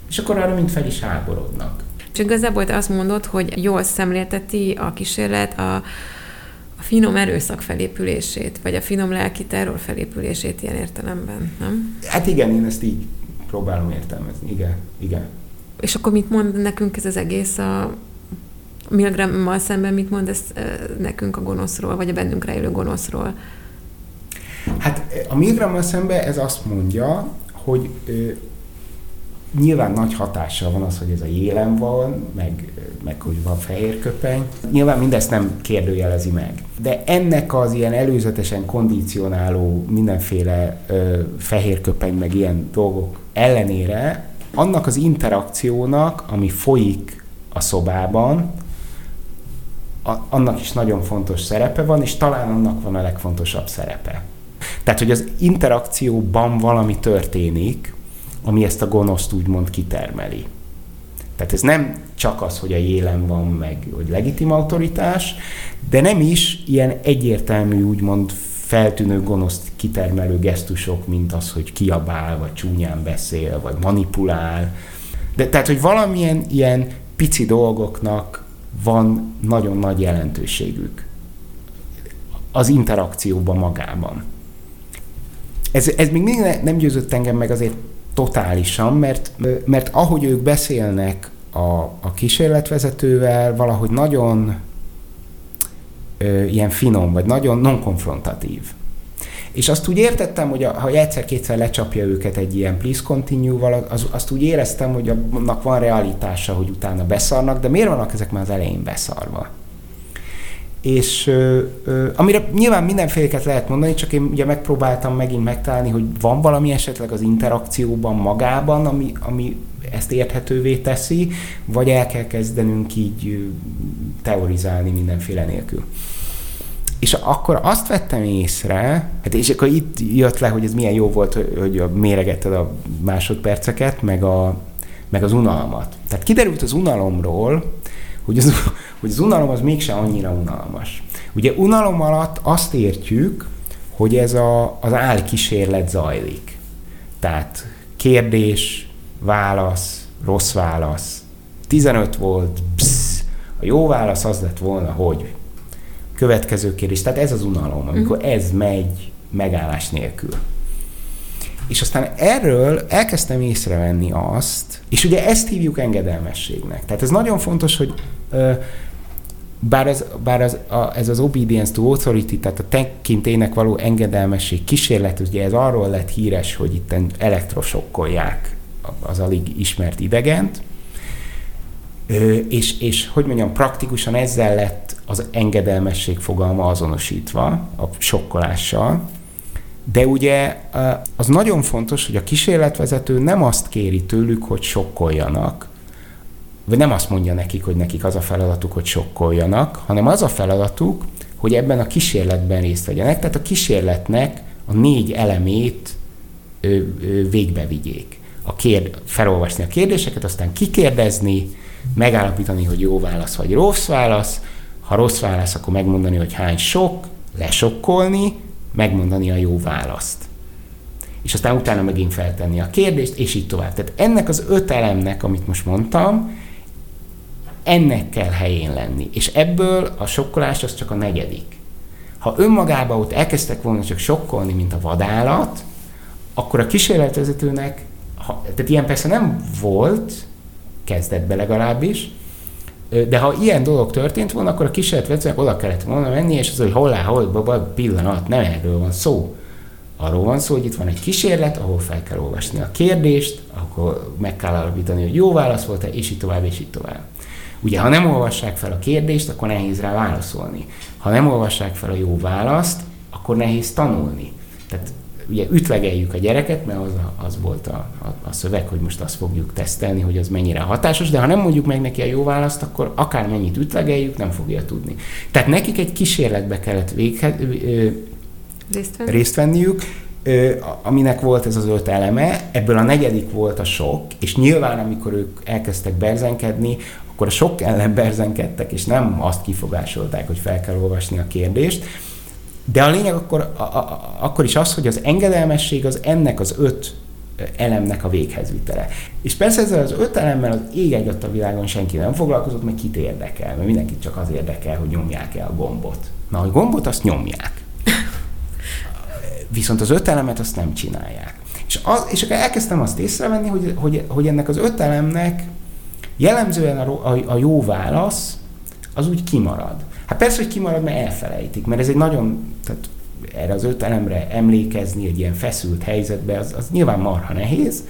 és akkor arra mind fel is háborodnak. Csak igazából te azt mondod, hogy jól szemlélteti a kísérlet a, a finom erőszak felépülését, vagy a finom lelki terror felépülését ilyen értelemben, nem? Hát igen, én ezt így próbálom értelmezni, igen, igen. És akkor mit mond nekünk ez az egész a Milgrammal szemben, mit mond ez nekünk a gonoszról, vagy a bennünk rejlő gonoszról? Hát a Milgrammal szemben ez azt mondja, hogy Nyilván nagy hatással van az, hogy ez a jelen van, meg, meg hogy van fehér köpeny. Nyilván mindezt nem kérdőjelezi meg. De ennek az ilyen előzetesen kondicionáló mindenféle ö, fehér köpeny, meg ilyen dolgok ellenére, annak az interakciónak, ami folyik a szobában, a, annak is nagyon fontos szerepe van, és talán annak van a legfontosabb szerepe. Tehát, hogy az interakcióban valami történik, ami ezt a gonoszt úgymond kitermeli. Tehát ez nem csak az, hogy a jelen van meg, hogy legitim autoritás, de nem is ilyen egyértelmű, úgymond feltűnő gonoszt kitermelő gesztusok, mint az, hogy kiabál, vagy csúnyán beszél, vagy manipulál. De tehát, hogy valamilyen ilyen pici dolgoknak van nagyon nagy jelentőségük az interakcióban magában. Ez, ez még mindig nem győzött engem meg azért totálisan, mert, mert ahogy ők beszélnek a, a kísérletvezetővel, valahogy nagyon ö, ilyen finom, vagy nagyon non-konfrontatív. És azt úgy értettem, hogy a, ha egyszer-kétszer lecsapja őket egy ilyen please continue-val, az, azt úgy éreztem, hogy annak van realitása, hogy utána beszarnak, de miért vannak ezek már az elején beszarva? és ö, ö, amire nyilván mindenféleket lehet mondani, csak én ugye megpróbáltam megint megtalálni, hogy van valami esetleg az interakcióban magában, ami, ami ezt érthetővé teszi, vagy el kell kezdenünk így teorizálni mindenféle nélkül. És akkor azt vettem észre, hát és akkor itt jött le, hogy ez milyen jó volt, hogy méregetted a másodperceket, meg, a, meg az unalmat. Tehát kiderült az unalomról, hogy az, *laughs* hogy az unalom az mégsem annyira unalmas. Ugye unalom alatt azt értjük, hogy ez a, az álkísérlet zajlik. Tehát kérdés, válasz, rossz válasz. 15 volt, psz, a jó válasz az lett volna, hogy következő kérdés. Tehát ez az unalom, amikor uh-huh. ez megy megállás nélkül. És aztán erről elkezdtem észrevenni azt, és ugye ezt hívjuk engedelmességnek. Tehát ez nagyon fontos, hogy bár, ez, bár az, a, ez az obedience to authority, tehát a tekintének való engedelmesség kísérlet, ugye ez arról lett híres, hogy itt elektrosokkolják az alig ismert idegent, és, és hogy mondjam, praktikusan ezzel lett az engedelmesség fogalma azonosítva, a sokkolással, de ugye az nagyon fontos, hogy a kísérletvezető nem azt kéri tőlük, hogy sokkoljanak, vagy nem azt mondja nekik, hogy nekik az a feladatuk, hogy sokkoljanak, hanem az a feladatuk, hogy ebben a kísérletben részt vegyenek, tehát a kísérletnek a négy elemét ö, ö, végbe vigyék. A kérd, felolvasni a kérdéseket, aztán kikérdezni, megállapítani, hogy jó válasz vagy rossz válasz, ha rossz válasz, akkor megmondani, hogy hány sok, lesokkolni, megmondani a jó választ. És aztán utána megint feltenni a kérdést, és így tovább. Tehát ennek az öt elemnek, amit most mondtam, ennek kell helyén lenni. És ebből a sokkolás az csak a negyedik. Ha önmagában ott elkezdtek volna csak sokkolni, mint a vadállat, akkor a kísérletvezetőnek, ha, tehát ilyen persze nem volt, kezdetben legalábbis, de ha ilyen dolog történt volna, akkor a kísérletvezetőnek oda kellett volna menni, és az, hogy hol áll, hol baba, pillanat, nem erről van szó. Arról van szó, hogy itt van egy kísérlet, ahol fel kell olvasni a kérdést, akkor meg kell alapítani, hogy jó válasz volt-e, és így tovább, és így tovább. Ugye, ha nem olvassák fel a kérdést, akkor nehéz rá válaszolni. Ha nem olvassák fel a jó választ, akkor nehéz tanulni. Tehát ugye ütlegeljük a gyereket, mert az, a, az volt a, a, a szöveg, hogy most azt fogjuk tesztelni, hogy az mennyire hatásos, de ha nem mondjuk meg neki a jó választ, akkor akár mennyit ütlegeljük, nem fogja tudni. Tehát nekik egy kísérletbe kellett véghe, ö, részt, venni. részt venniük, ö, aminek volt ez az öt eleme, ebből a negyedik volt a sok, és nyilván amikor ők elkezdtek berzenkedni, akkor a sok ellen berzenkedtek, és nem azt kifogásolták, hogy fel kell olvasni a kérdést, de a lényeg akkor, a, a, akkor is az, hogy az engedelmesség az ennek az öt elemnek a véghez vitele. És persze ezzel az öt elemmel az ég egy a világon senki nem foglalkozott, meg kit érdekel, mert mindenkit csak az érdekel, hogy nyomják el a gombot. Na, a gombot azt nyomják. Viszont az öt elemet azt nem csinálják. És, az, és akkor elkezdtem azt észrevenni, hogy, hogy, hogy ennek az öt elemnek jellemzően a, a, a jó válasz az úgy kimarad. Hát persze, hogy kimarad, mert elfelejtik, mert ez egy nagyon, tehát erre az öt elemre emlékezni egy ilyen feszült helyzetbe, az, az nyilván marha nehéz.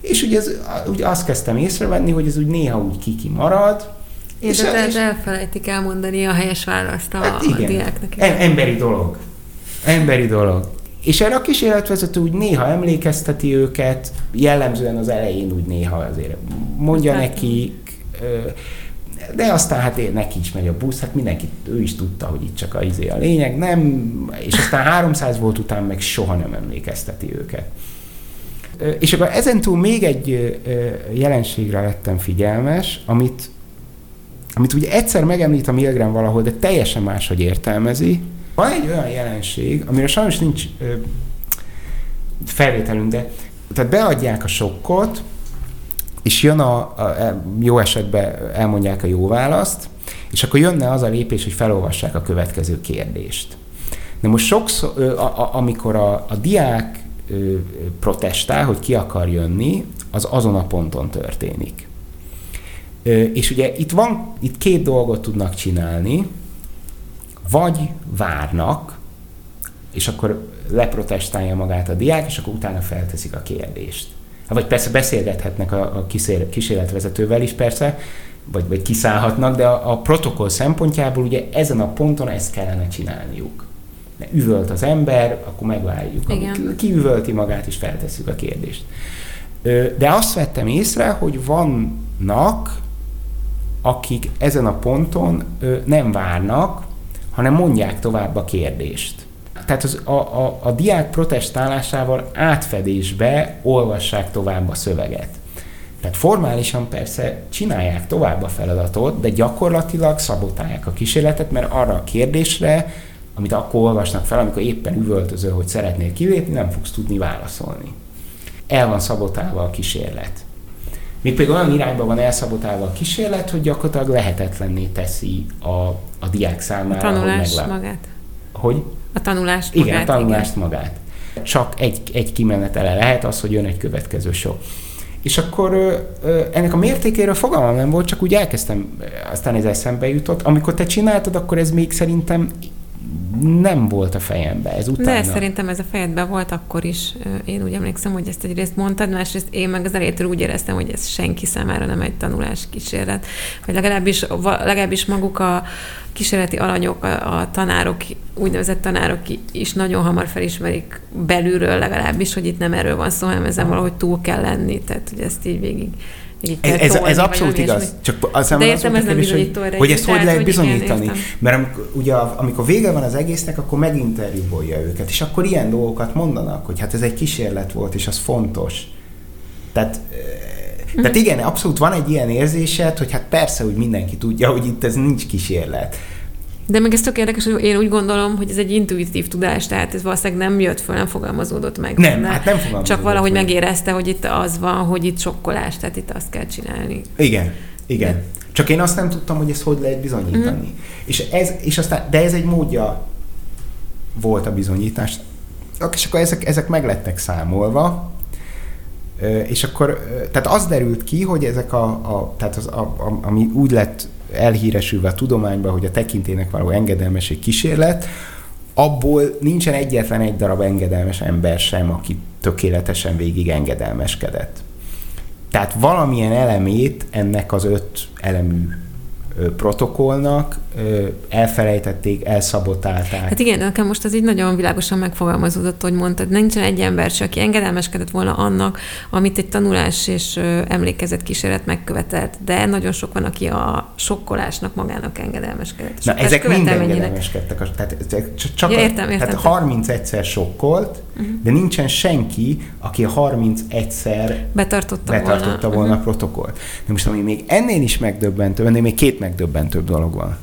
És ugye, ez, ugye azt kezdtem észrevenni, hogy ez úgy néha úgy kiki marad, és, és, és elfelejtik elmondani a helyes választ a, hát igen, a diáknak. Em, emberi dolog. Emberi dolog. És erre a kísérletvezető úgy néha emlékezteti őket, jellemzően az elején úgy néha azért mondja nekik, de aztán hát én neki is megy a busz, hát mindenki, ő is tudta, hogy itt csak a izé a lényeg, nem, és aztán 300 volt után meg soha nem emlékezteti őket. És akkor ezentúl még egy jelenségre lettem figyelmes, amit, amit ugye egyszer megemlít a Milgram valahol, de teljesen máshogy értelmezi. Van egy olyan jelenség, amire sajnos nincs felvételünk, de tehát beadják a sokkot, és jön a, a, jó esetben elmondják a jó választ, és akkor jönne az a lépés, hogy felolvassák a következő kérdést. De most sokszor, a, a, amikor a, a diák protestál, hogy ki akar jönni, az azon a ponton történik. És ugye itt van, itt két dolgot tudnak csinálni, vagy várnak, és akkor leprotestálja magát a diák, és akkor utána felteszik a kérdést. Vagy persze beszélgethetnek a, a kísérletvezetővel is persze, vagy, vagy kiszállhatnak, de a, a protokoll szempontjából ugye ezen a ponton ezt kellene csinálniuk. De üvölt az ember, akkor megvárjuk. Igen. Ki üvölti magát, és feltesszük a kérdést. De azt vettem észre, hogy vannak, akik ezen a ponton nem várnak, hanem mondják tovább a kérdést tehát az, a, a, a diák protestálásával átfedésbe olvassák tovább a szöveget. Tehát formálisan persze csinálják tovább a feladatot, de gyakorlatilag szabotálják a kísérletet, mert arra a kérdésre, amit akkor olvasnak fel, amikor éppen üvöltöző, hogy szeretnél kilépni, nem fogsz tudni válaszolni. El van szabotálva a kísérlet. Még pedig olyan irányba van elszabotálva a kísérlet, hogy gyakorlatilag lehetetlenné teszi a, a diák számára. A tanulás hogy meglá... magát. Hogy? A tanulást Igen, magát. a tanulást igen. magát. Csak egy, egy kimenetele lehet az, hogy jön egy következő sok. És akkor ö, ö, ennek a mértékéről fogalmam nem volt, csak úgy elkezdtem, aztán ez eszembe jutott. Amikor te csináltad, akkor ez még szerintem nem volt a fejembe, ez utána. De szerintem ez a fejedben volt akkor is. Én úgy emlékszem, hogy ezt egyrészt mondtad, másrészt én meg az elejétől úgy éreztem, hogy ez senki számára nem egy tanulás kísérlet. Vagy legalábbis, legalábbis maguk a kísérleti alanyok, a, a tanárok, úgynevezett tanárok is nagyon hamar felismerik belülről legalábbis, hogy itt nem erről van szó, hanem ezen valahogy túl kell lenni. Tehát, hogy ezt így végig ez, ez, ez abszolút igaz. Ilyesmi. Csak az De értem, ez nem bizonyító hogy, hogy ezt hogy lehet bizonyítani. Igen, Mert amikor, ugye, amikor vége van az egésznek, akkor meginterjúbolja őket, és akkor ilyen dolgokat mondanak, hogy hát ez egy kísérlet volt, és az fontos. Tehát mm. Tehát igen, abszolút van egy ilyen érzésed, hogy hát persze, hogy mindenki tudja, hogy itt ez nincs kísérlet. De meg ez tök érdekes, hogy én úgy gondolom, hogy ez egy intuitív tudás, tehát ez valószínűleg nem jött föl, nem fogalmazódott meg. Nem, hát nem fogalmazódott Csak valahogy meg. megérezte, hogy itt az van, hogy itt sokkolás, tehát itt azt kell csinálni. Igen, igen. De. Csak én azt nem tudtam, hogy ezt hogy lehet bizonyítani. Mm. És, ez, és aztán, de ez egy módja volt a bizonyítás. És akkor ezek, ezek meg lettek számolva, és akkor, tehát az derült ki, hogy ezek a, a tehát az, a, a, ami úgy lett elhíresülve a tudományban, hogy a tekintének való engedelmesség kísérlet, abból nincsen egyetlen egy darab engedelmes ember sem, aki tökéletesen végig engedelmeskedett. Tehát valamilyen elemét ennek az öt elemű protokollnak, elfelejtették, elszabotálták. Hát igen, nekem most az így nagyon világosan megfogalmazódott, hogy mondtad, nincsen egy ember se, aki engedelmeskedett volna annak, amit egy tanulás és emlékezett kísérlet megkövetelt, de nagyon sok van, aki a sokkolásnak magának engedelmeskedett. Na, ezek mind engedelmeskedtek. Tehát, csak ja, értem, értem. Tehát 30 egyszer sokkolt, uh-huh. de nincsen senki, aki a 31-szer betartotta, betartotta volna, volna uh-huh. a protokollt. De most ami még ennél is megdöbbentő, ennél még két megdöbbentőbb dolog van.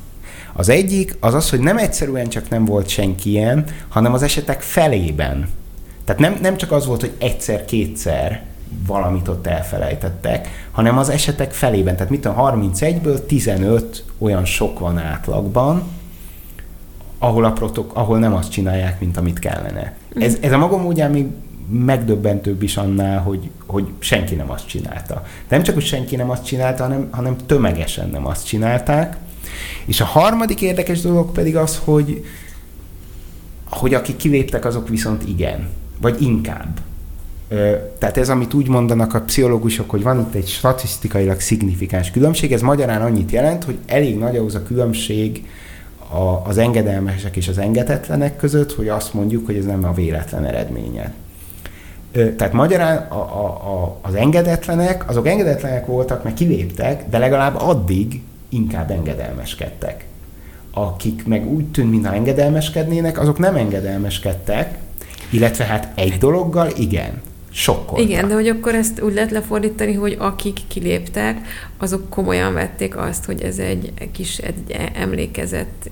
Az egyik az az, hogy nem egyszerűen csak nem volt senki ilyen, hanem az esetek felében. Tehát nem, nem csak az volt, hogy egyszer-kétszer valamit ott elfelejtettek, hanem az esetek felében. Tehát mit tudom, 31-ből 15 olyan sok van átlagban, ahol, a protok, ahol nem azt csinálják, mint amit kellene. Ez, ez a maga módján még megdöbbentőbb is annál, hogy, hogy senki nem azt csinálta. De nem csak, hogy senki nem azt csinálta, hanem, hanem tömegesen nem azt csinálták. És a harmadik érdekes dolog pedig az, hogy, hogy akik kiléptek, azok viszont igen. Vagy inkább. Tehát ez, amit úgy mondanak a pszichológusok, hogy van itt egy statisztikailag szignifikáns különbség, ez magyarán annyit jelent, hogy elég nagy ahhoz a különbség a, az engedelmesek és az engedetlenek között, hogy azt mondjuk, hogy ez nem a véletlen eredménye. Tehát magyarán a, a, a, az engedetlenek, azok engedetlenek voltak, mert kiléptek, de legalább addig inkább engedelmeskedtek. Akik meg úgy tűnt, mintha engedelmeskednének, azok nem engedelmeskedtek, illetve hát egy dologgal igen, sokkal. Igen, de hogy akkor ezt úgy lehet lefordítani, hogy akik kiléptek, azok komolyan vették azt, hogy ez egy kis egy emlékezett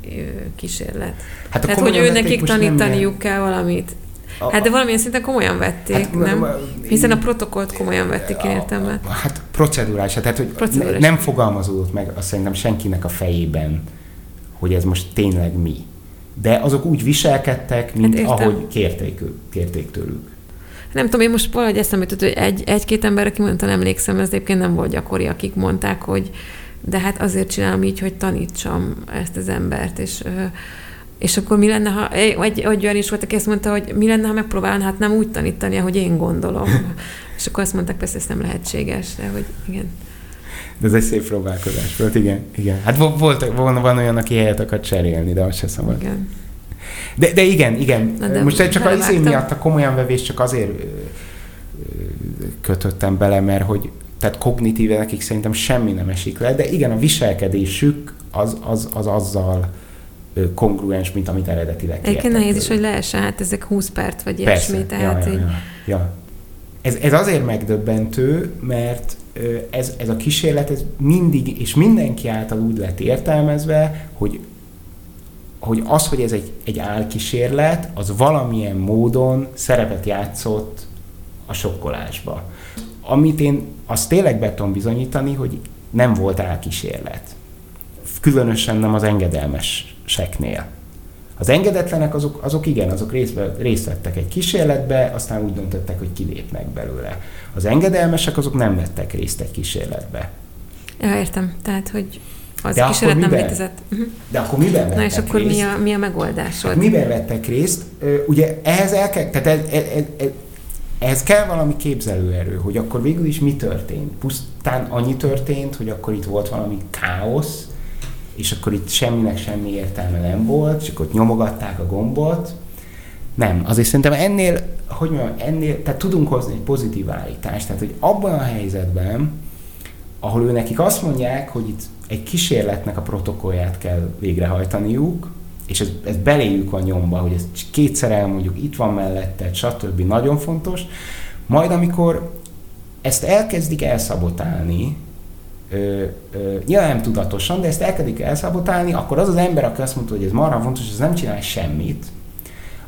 kísérlet. Hát Tehát, hogy ő nekik tanítaniuk kell valamit. A, hát de valamilyen szinten komolyan vették, hát, nem? Hiszen a protokollt komolyan vették, én értem. Hát procedurális, tehát hogy procedurális. nem fogalmazódott meg azt szerintem senkinek a fejében, hogy ez most tényleg mi. De azok úgy viselkedtek, mint hát ahogy kérték, kérték tőlük. Nem tudom, én most valahogy eszembe jutott, hogy egy, egy-két ember, aki mondta, nem emlékszem, ez egyébként nem volt gyakori, akik mondták, hogy de hát azért csinálom így, hogy tanítsam ezt az embert, és és akkor mi lenne, ha egy, egy olyan is volt, aki azt mondta, hogy mi lenne, ha megpróbálná, hát nem úgy tanítani, ahogy én gondolom. *laughs* és akkor azt mondták, persze ez nem lehetséges, de hogy igen. De ez egy szép próbálkozás volt, igen. igen. Hát volt, van, van olyan, aki helyet akar cserélni, de azt se szabad. Igen. De, de igen, igen. Na de Most csak az izé miatt a komolyan vevés csak azért kötöttem bele, mert hogy tehát kognitíve nekik szerintem semmi nem esik le, de igen, a viselkedésük az, az, az azzal kongruens, mint amit eredetileg Egyébként nehéz is, hogy lehessen, hát ezek 20 perc vagy ilyesmi, tehát ja, ja, így... Ja, ja. ez, ez azért megdöbbentő, mert ez, ez a kísérlet ez mindig és mindenki által úgy lett értelmezve, hogy hogy az, hogy ez egy, egy álkísérlet, az valamilyen módon szerepet játszott a sokkolásba. Amit én azt tényleg be tudom bizonyítani, hogy nem volt álkísérlet. Különösen nem az engedelmeseknél. Az engedetlenek azok, azok igen, azok részt, részt vettek egy kísérletbe, aztán úgy döntöttek, hogy kilépnek belőle. Az engedelmesek azok nem vettek részt egy kísérletbe. Ja, értem. Tehát, hogy az De kísérlet nem létezett. Uh-huh. De akkor miben vettek Na és akkor részt? mi a, mi a megoldásod? Hát miben vettek részt? Ugye ehhez el kell, tehát ez, ez, ez, ez, kell valami képzelőerő, hogy akkor végül is mi történt. Pusztán annyi történt, hogy akkor itt volt valami káosz, és akkor itt semminek semmi értelme nem volt, csak ott nyomogatták a gombot. Nem, azért szerintem ennél, hogy mondjam, ennél, tehát tudunk hozni egy pozitív állítást, tehát hogy abban a helyzetben, ahol ő nekik azt mondják, hogy itt egy kísérletnek a protokollját kell végrehajtaniuk, és ez, ez beléjük van nyomba, hogy ezt kétszer elmondjuk, itt van mellette, stb. nagyon fontos. Majd amikor ezt elkezdik elszabotálni, ö, ö, nyilván nem tudatosan, de ezt elkezdik elszabotálni, akkor az az ember, aki azt mondta, hogy ez marha fontos, az nem csinál semmit,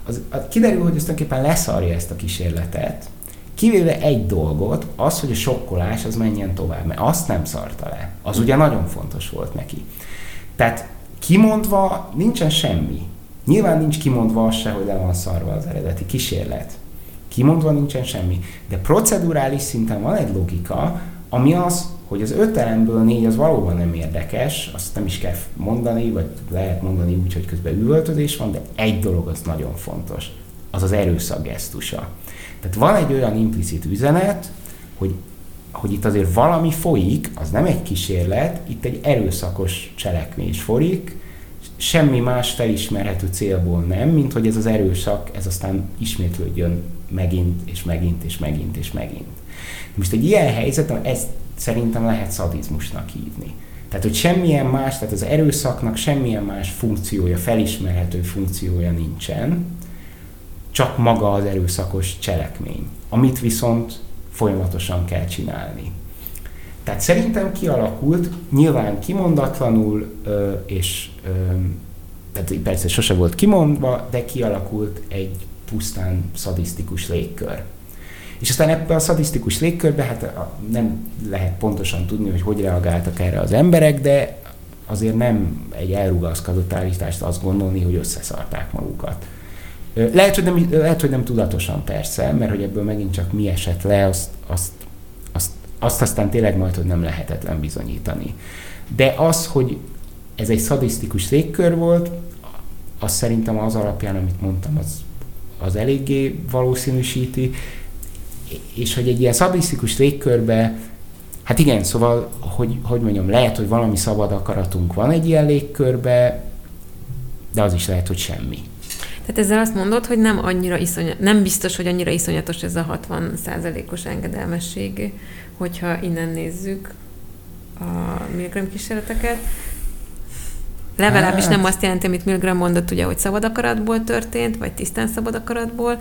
az, az kiderül, hogy ez tulajdonképpen leszarja ezt a kísérletet, kivéve egy dolgot, az, hogy a sokkolás az menjen tovább, mert azt nem szarta le. Az ugye nagyon fontos volt neki. Tehát kimondva nincsen semmi. Nyilván nincs kimondva az se, hogy le van szarva az eredeti kísérlet. Kimondva nincsen semmi. De procedurális szinten van egy logika, ami az, hogy az öt elemből négy az valóban nem érdekes, azt nem is kell mondani, vagy lehet mondani úgy, hogy közben üvöltözés van, de egy dolog az nagyon fontos, az az erőszak gesztusa. Tehát van egy olyan implicit üzenet, hogy, hogy itt azért valami folyik, az nem egy kísérlet, itt egy erőszakos cselekvés folyik, semmi más felismerhető célból nem, mint hogy ez az erőszak, ez aztán ismétlődjön megint, és megint, és megint, és megint. Most egy ilyen helyzet, ezt szerintem lehet szadizmusnak hívni. Tehát, hogy semmilyen más, tehát az erőszaknak semmilyen más funkciója, felismerhető funkciója nincsen, csak maga az erőszakos cselekmény, amit viszont folyamatosan kell csinálni. Tehát szerintem kialakult, nyilván kimondatlanul, és tehát persze sose volt kimondva, de kialakult egy pusztán szadisztikus légkör. És aztán ebben a szadisztikus légkörbe hát a- nem lehet pontosan tudni, hogy hogy reagáltak erre az emberek, de azért nem egy elrugaszkodott állítást azt gondolni, hogy összeszarták magukat. Lehet hogy, nem, lehet, hogy nem tudatosan persze, mert hogy ebből megint csak mi esett le, azt, azt, azt, azt aztán tényleg majd, hogy nem lehetetlen bizonyítani. De az, hogy ez egy szadisztikus légkör volt, az szerintem az alapján, amit mondtam, az, az eléggé valószínűsíti, és hogy egy ilyen szadisztikus légkörbe, hát igen, szóval, hogy, hogy mondjam, lehet, hogy valami szabad akaratunk van egy ilyen légkörbe, de az is lehet, hogy semmi. Tehát ezzel azt mondod, hogy nem annyira iszonyat, nem biztos, hogy annyira iszonyatos ez a 60% os engedelmesség, hogyha innen nézzük a Milgram kísérleteket. Legalábbis Hát. nem azt jelenti, amit Milgram mondott, ugye, hogy szabad akaratból történt, vagy tisztán szabad akaratból.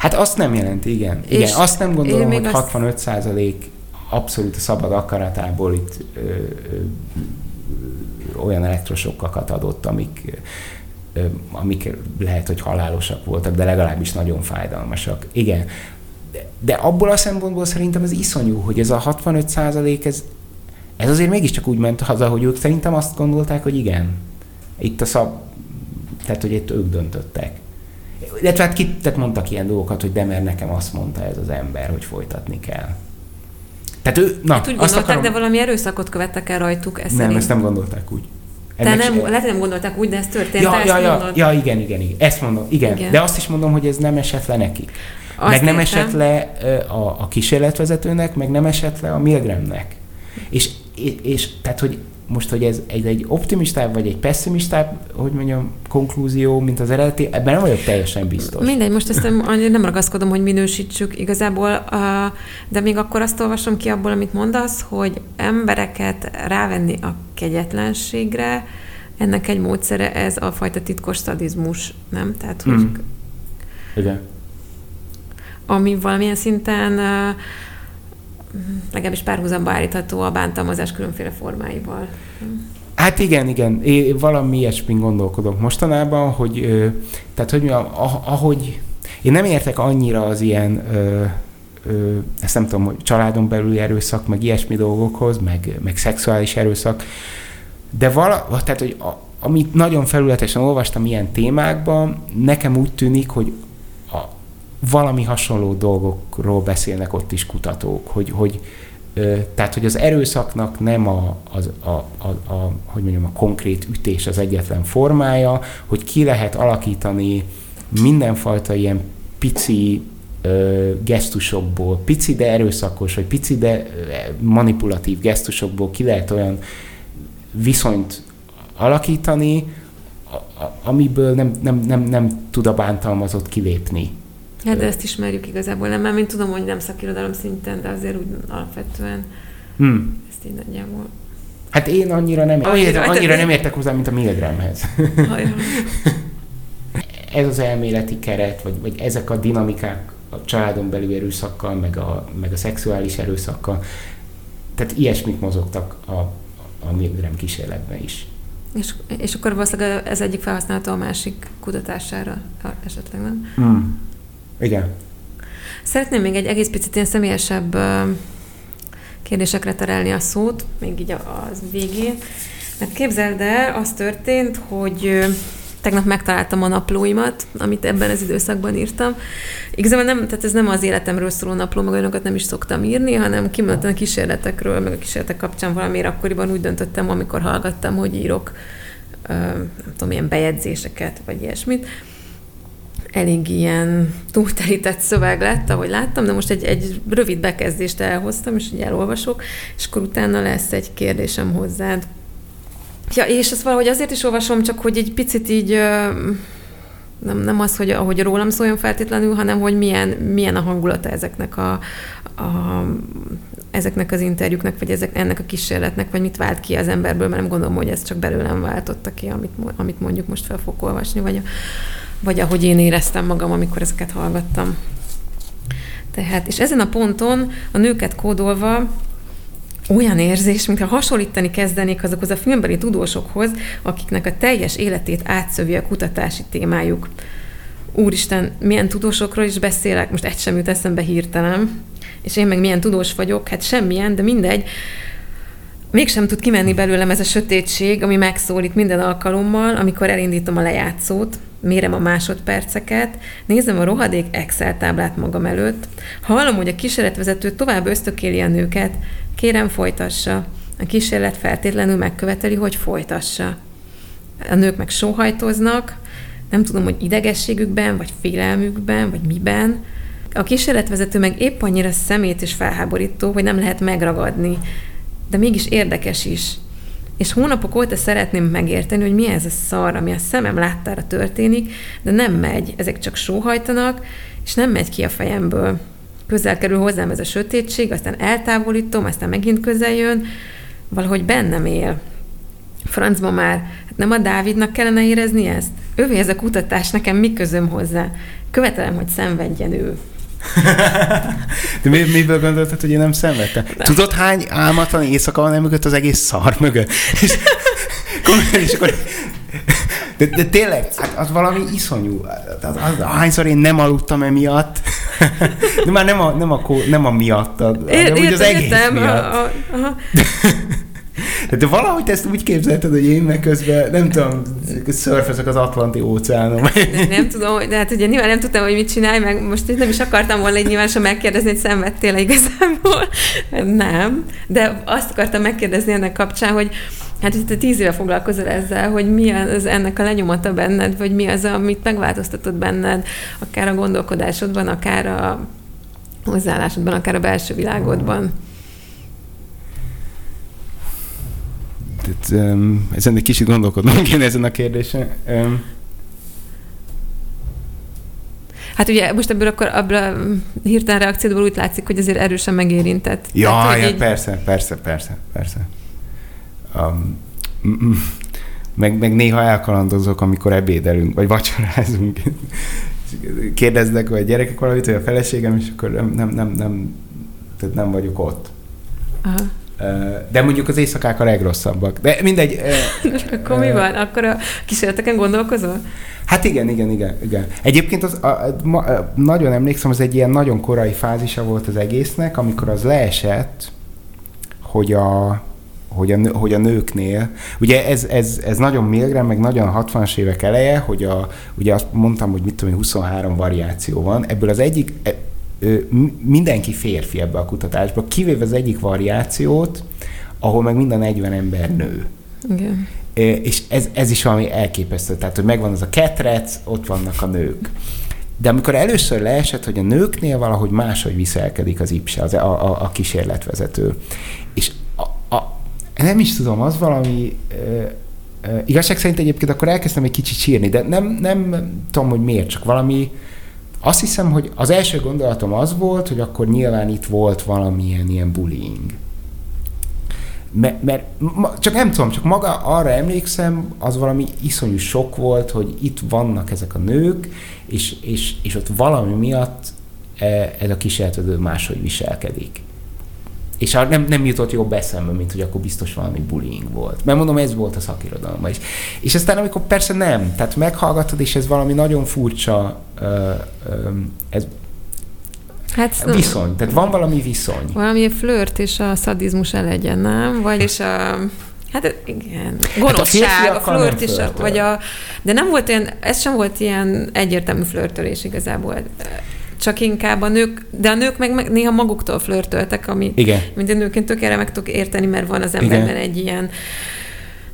Hát azt nem jelenti, igen. És igen, azt nem gondolom, hogy azt- 65 százalék abszolút a szabad akaratából itt ö, ö, olyan elektrosokkakat adott, amik, ö, amik lehet, hogy halálosak voltak, de legalábbis nagyon fájdalmasak. Igen. De, de abból a szempontból szerintem ez iszonyú, hogy ez a 65 százalék, ez, ez azért mégiscsak úgy ment haza, hogy ők szerintem azt gondolták, hogy igen. Itt a szab... Tehát, hogy itt ők döntöttek. Illetve hát ki, tehát mondtak ilyen dolgokat, hogy de mert nekem azt mondta ez az ember, hogy folytatni kell. Tehát ő, na, Hát úgy azt gondolták, akarom, de valami erőszakot követtek el rajtuk, ez nem, szerint. ezt nem gondolták úgy. Ennek nem, se- lehet, nem gondolták úgy, de ez történt, ja, ja, ja, mondod. ja, igen, igen, igen. Ezt mondom, igen. Igen. De azt is mondom, hogy ez nem esett le nekik. Azt meg nem értem. esett le a, a kísérletvezetőnek, meg nem esett le a Milgramnek. És, és, és tehát, hogy most, hogy ez egy, egy optimistább, vagy egy pessimistább, hogy mondjam, konklúzió, mint az eredeti, ebben nem vagyok teljesen biztos. Mindegy, most ezt nem, ragaszkodom, hogy minősítsük igazából, de még akkor azt olvasom ki abból, amit mondasz, hogy embereket rávenni a kegyetlenségre, ennek egy módszere ez a fajta titkos szadizmus, nem? Tehát, hogy Mm. Igen. ami valamilyen szinten legalábbis párhuzamba állítható a bántalmazás különféle formáival. Hát igen, igen. Én valami ilyesmin gondolkodok mostanában, hogy tehát hogy mi, ahogy én nem értek annyira az ilyen ezt nem tudom, hogy családon belüli erőszak, meg ilyesmi dolgokhoz, meg, meg szexuális erőszak, de vala, tehát, hogy a, amit nagyon felületesen olvastam ilyen témákban, nekem úgy tűnik, hogy valami hasonló dolgokról beszélnek ott is kutatók, hogy, hogy tehát, hogy az erőszaknak nem a, az, a, a, a, hogy mondjam, a konkrét ütés az egyetlen formája, hogy ki lehet alakítani mindenfajta ilyen pici ö, gesztusokból, pici, de erőszakos, vagy pici, de manipulatív gesztusokból ki lehet olyan viszonyt alakítani, amiből nem, nem, nem, nem tud a bántalmazott kilépni. Hát de ezt ismerjük igazából, nem, mert én tudom, hogy nem szakirodalom szinten, de azért úgy alapvetően hmm. ezt így nagyjából. Hát én annyira nem, annyira, annyira nem értek hozzá, mint a Milgramhez. *laughs* Ez az elméleti keret, vagy, vagy ezek a dinamikák a családon belül erőszakkal, meg a, meg a szexuális erőszakkal. Tehát ilyesmik mozogtak a, a Milgram kísérletben is. És, és akkor valószínűleg ez egyik felhasználható a másik kutatására esetleg, nem? Hmm. Igen. Szeretném még egy egész picit ilyen személyesebb kérdésekre terelni a szót, még így az végén. Mert képzeld el, az történt, hogy tegnap megtaláltam a naplóimat, amit ebben az időszakban írtam. Igazából nem, tehát ez nem az életemről szóló napló, meg olyanokat nem is szoktam írni, hanem kimondottan a kísérletekről, meg a kísérletek kapcsán valamiért akkoriban úgy döntöttem, amikor hallgattam, hogy írok nem tudom, ilyen bejegyzéseket, vagy ilyesmit. Elég ilyen túlterített szöveg lett, ahogy láttam, de most egy, egy rövid bekezdést elhoztam, és így elolvasok, és akkor utána lesz egy kérdésem hozzád, Ja, és ezt valahogy azért is olvasom, csak hogy egy picit így nem, nem az, hogy ahogy rólam szóljon feltétlenül, hanem hogy milyen, milyen a hangulata ezeknek a, a ezeknek az interjúknak, vagy ezek, ennek a kísérletnek, vagy mit vált ki az emberből, mert nem gondolom, hogy ez csak belőlem váltotta ki, amit, amit mondjuk most fel fogok olvasni, vagy, a, vagy ahogy én éreztem magam, amikor ezeket hallgattam. Tehát, és ezen a ponton a nőket kódolva olyan érzés, mintha hasonlítani kezdenék azokhoz a filmbeli tudósokhoz, akiknek a teljes életét átszövi a kutatási témájuk. Úristen, milyen tudósokról is beszélek, most egy sem jut eszembe hirtelen, és én meg milyen tudós vagyok, hát semmilyen, de mindegy. Mégsem tud kimenni belőlem ez a sötétség, ami megszólít minden alkalommal, amikor elindítom a lejátszót, mérem a másodperceket, nézem a rohadék Excel táblát magam előtt, hallom, hogy a kísérletvezető tovább ösztökéli a nőket, kérem folytassa. A kísérlet feltétlenül megköveteli, hogy folytassa. A nők meg sóhajtoznak, nem tudom, hogy idegességükben, vagy félelmükben, vagy miben. A kísérletvezető meg épp annyira szemét és felháborító, hogy nem lehet megragadni. De mégis érdekes is. És hónapok óta szeretném megérteni, hogy mi ez a szar, ami a szemem láttára történik, de nem megy. Ezek csak sóhajtanak, és nem megy ki a fejemből. Közel kerül hozzám ez a sötétség, aztán eltávolítom, aztán megint közel jön, valahogy bennem él. Francba már, hát nem a Dávidnak kellene érezni ezt? Ővé ez a kutatás, nekem mi közöm hozzá? Követelem, hogy szenvedjen ő. *laughs* De mi, miből gondoltad, hogy én nem szenvedtem? Tudod, hány álmatlan éjszaka van mögött az egész szar mögött? *laughs* És, és akkor de, de tényleg, hát az valami iszonyú. Az, az, hányszor én nem aludtam emiatt. *laughs* De már nem a, nem a, nem a miattad, hanem úgy az egész értem, miatt. A, a, aha. De, valahogy te ezt úgy képzelted, hogy én meg közben, nem tudom, szörfözök az Atlanti óceánon. Nem tudom, de hát ugye nyilván nem tudtam, hogy mit csinálj, meg most nem is akartam volna egy nyilván sem megkérdezni, hogy szenvedtél igazából. Nem, de azt akartam megkérdezni ennek kapcsán, hogy Hát, hogy te tíz éve foglalkozol ezzel, hogy mi az ennek a lenyomata benned, vagy mi az, amit megváltoztatott benned, akár a gondolkodásodban, akár a hozzáállásodban, akár a belső világodban. Tehát, um, ezen egy kicsit gondolkodnom kéne ezen a kérdésen. Um, Hát ugye most ebből akkor ebből a hirtelen reakciódból úgy látszik, hogy azért erősen megérintett. Ja, Tehát, ja így... persze, persze, persze, persze. Um, meg, meg néha elkalandozok, amikor ebédelünk, vagy vacsorázunk. *laughs* kérdeznek, a gyerekek valamit, vagy a feleségem, és akkor nem, nem, nem, nem, tehát nem vagyok ott. Aha. De mondjuk az éjszakák a legrosszabbak. De mindegy. *laughs* Akkor mi van? Akkor a kísérleteken gondolkozol? Hát igen, igen, igen. igen. Egyébként az, a, ma, nagyon emlékszem, az egy ilyen nagyon korai fázisa volt az egésznek, amikor az leesett, hogy a, hogy a, hogy a nőknél, ugye ez, ez, ez nagyon Milgram, meg nagyon 60-as évek eleje, hogy a, ugye azt mondtam, hogy mit tudom, 23 variáció van, ebből az egyik, e, mindenki férfi ebbe a kutatásba, kivéve az egyik variációt, ahol meg minden 40 ember nő. Igen. És ez, ez is valami elképesztő. Tehát, hogy megvan az a ketrec, ott vannak a nők. De amikor először leesett, hogy a nőknél valahogy máshogy viselkedik az IPSE, az, a, a, a kísérletvezető. És a, a, nem is tudom, az valami... Uh, uh, igazság szerint egyébként akkor elkezdtem egy kicsit sírni, de nem, nem tudom, hogy miért, csak valami... Azt hiszem, hogy az első gondolatom az volt, hogy akkor nyilván itt volt valamilyen ilyen bullying. Mert, mert csak nem tudom, csak maga arra emlékszem, az valami iszonyú sok volt, hogy itt vannak ezek a nők, és, és, és ott valami miatt e, ez a kísérletedő máshogy viselkedik. És nem, nem jutott jobb eszembe, mint hogy akkor biztos valami bullying volt. Mert mondom, ez volt a szakirodalomban is. És aztán, amikor persze nem, tehát meghallgatod, és ez valami nagyon furcsa, ez Hát, viszony, tehát van valami viszony. Valami flört és a szadizmus elegyen, nem? Vagy és a... Hát igen, gonoszság, hát a, a flört is, vagy a... De nem volt ilyen, ez sem volt ilyen egyértelmű flörtölés igazából csak inkább a nők, de a nők meg néha maguktól flörtöltek, ami Igen. minden nőként tök erre meg tudok érteni, mert van az emberben Igen. egy ilyen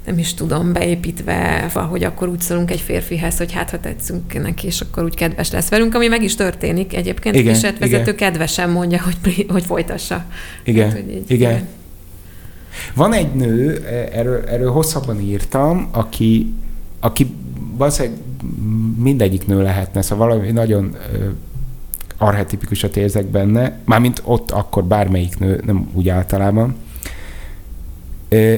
nem is tudom, beépítve, hogy akkor úgy szólunk egy férfihez, hogy hát ha tetszünk neki, és akkor úgy kedves lesz velünk, ami meg is történik egyébként. Igen, és vezető kedvesen mondja, hogy, hogy folytassa. Igen, hát, hogy így, igen. igen. Van egy nő, erről, erről hosszabban írtam, aki, aki valószínűleg mindegyik nő lehetne, szóval valami nagyon arhetipikusat érzek benne, mármint ott akkor bármelyik nő, nem úgy általában.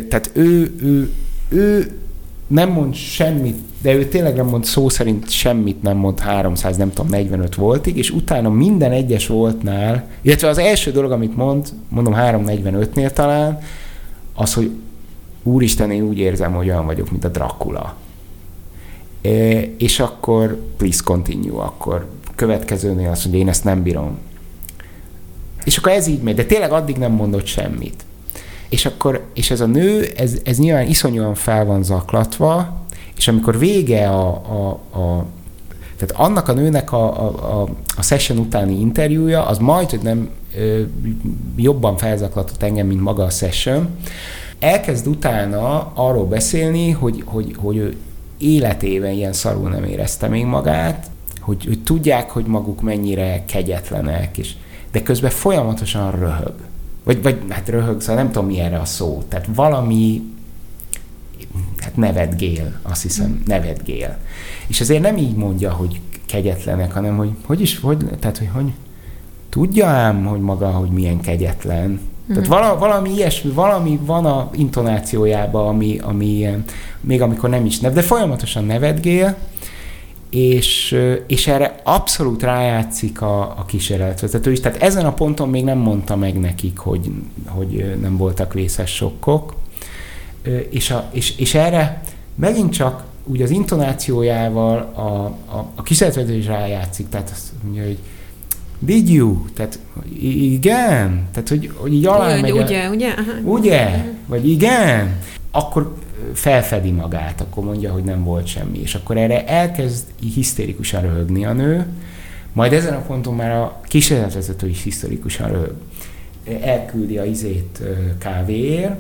Tehát ő, ő, ő nem mond semmit, de ő tényleg nem mond szó szerint semmit nem mond 300, nem tudom, 45 voltig, és utána minden egyes voltnál, illetve az első dolog, amit mond, mondom 345-nél talán, az, hogy úristen, én úgy érzem, hogy olyan vagyok, mint a Dracula. E, és akkor please continue, akkor következőnél azt mondja, én ezt nem bírom. És akkor ez így megy, de tényleg addig nem mondott semmit. És akkor, és ez a nő, ez, ez nyilván iszonyúan fel van zaklatva, és amikor vége a, a, a tehát annak a nőnek a, a, a, a session utáni interjúja, az majd, hogy nem ö, jobban felzaklatott engem, mint maga a session. Elkezd utána arról beszélni, hogy, hogy, hogy ő életében ilyen szarul nem érezte még magát, hogy, hogy tudják, hogy maguk mennyire kegyetlenek, és, de közben folyamatosan röhög. Vagy, vagy hát röhög, szóval nem tudom mi erre a szó. Tehát valami, hát nevetgél, azt hiszem, nevetgél. És azért nem így mondja, hogy kegyetlenek, hanem hogy hogy is, hogy, tehát hogy, hogy tudja ám, hogy maga, hogy milyen kegyetlen. Tehát mhm. vala, valami ilyesmi, valami van a intonációjában, ami, ami ilyen, még amikor nem is nev, de folyamatosan nevetgél, és, és erre abszolút rájátszik a, a kísérletvezető is. Tehát ezen a ponton még nem mondta meg nekik, hogy, hogy nem voltak vészes sokkok. És, a, és, és erre megint csak úgy az intonációjával a, a, a kísérletvezető is rájátszik. Tehát azt mondja, hogy did you? Tehát igen? Tehát, hogy, hogy így alá megy. Ugye, ugye? Aha. Ugye? Vagy igen? Akkor felfedi magát, akkor mondja, hogy nem volt semmi. És akkor erre elkezd hisztérikusan röhögni a nő, majd ezen a ponton már a kísérletvezető is hisztérikusan röhög. Elküldi a izét kávéért,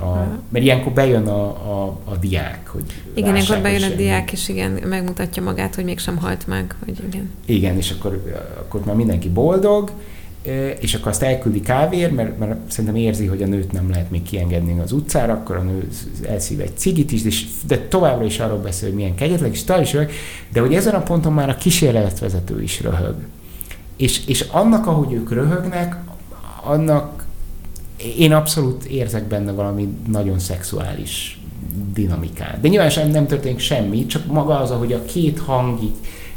a, mert ilyenkor bejön a, a, a diák, hogy Igen, ilyenkor bejön a diák, és igen, megmutatja magát, hogy mégsem halt meg, hogy igen. Igen, és akkor, akkor már mindenki boldog, és akkor azt elküldi kávér, mert, mert szerintem érzi, hogy a nőt nem lehet még kiengedni az utcára, akkor a nő elszív egy cigit is, de továbbra is arról beszél, hogy milyen kegyetlen, és tal is röhög, de hogy ezen a ponton már a kísérletvezető is röhög. És, és annak, ahogy ők röhögnek, annak én abszolút érzek benne valami nagyon szexuális dinamikát. De nyilván sem nem történik semmi, csak maga az, hogy a két hang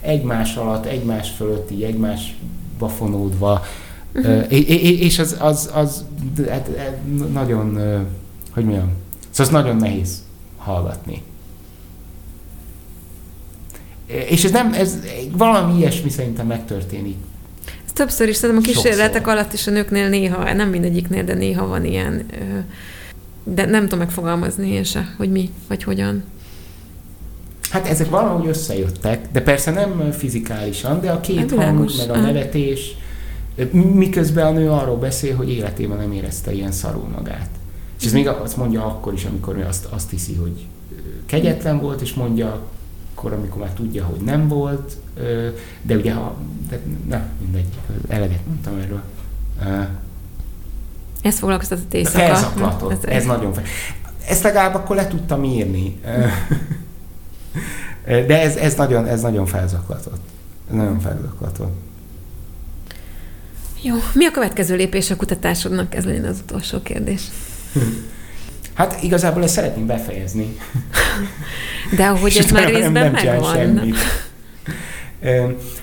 egymás alatt, egymás fölött, így egymásba uh-huh. és az, az, az hát, hát, nagyon, hogy mondjam, szóval az nagyon nehéz hallgatni. És ez nem, ez valami ilyesmi szerintem megtörténik. Ez többször is, szerintem a kísérletek Sokszor. alatt is a nőknél néha, nem mindegyiknél, de néha van ilyen, de nem tudom megfogalmazni én se, hogy mi, vagy hogyan. Hát ezek valahogy összejöttek, de persze nem fizikálisan, de a két hát hang, meg a nevetés, miközben a nő arról beszél, hogy életében nem érezte ilyen szarul magát. És ez még azt mondja akkor is, amikor ő azt, azt hiszi, hogy kegyetlen volt, és mondja akkor, amikor már tudja, hogy nem volt, de ugye, ha, de, na, mindegy, eleget mondtam erről. Ez foglalkoztatott éjszaka. Felzaklatott, ez, ez nagyon fel. Ezt legalább akkor le tudtam írni. *laughs* De ez, ez, nagyon, ez nagyon felzaklatott. Ez nagyon felzaklatott. Jó, mi a következő lépés a kutatásodnak? Ez legyen az utolsó kérdés. Hát igazából ezt szeretném befejezni. De ahogy ez már részben nem, megvan.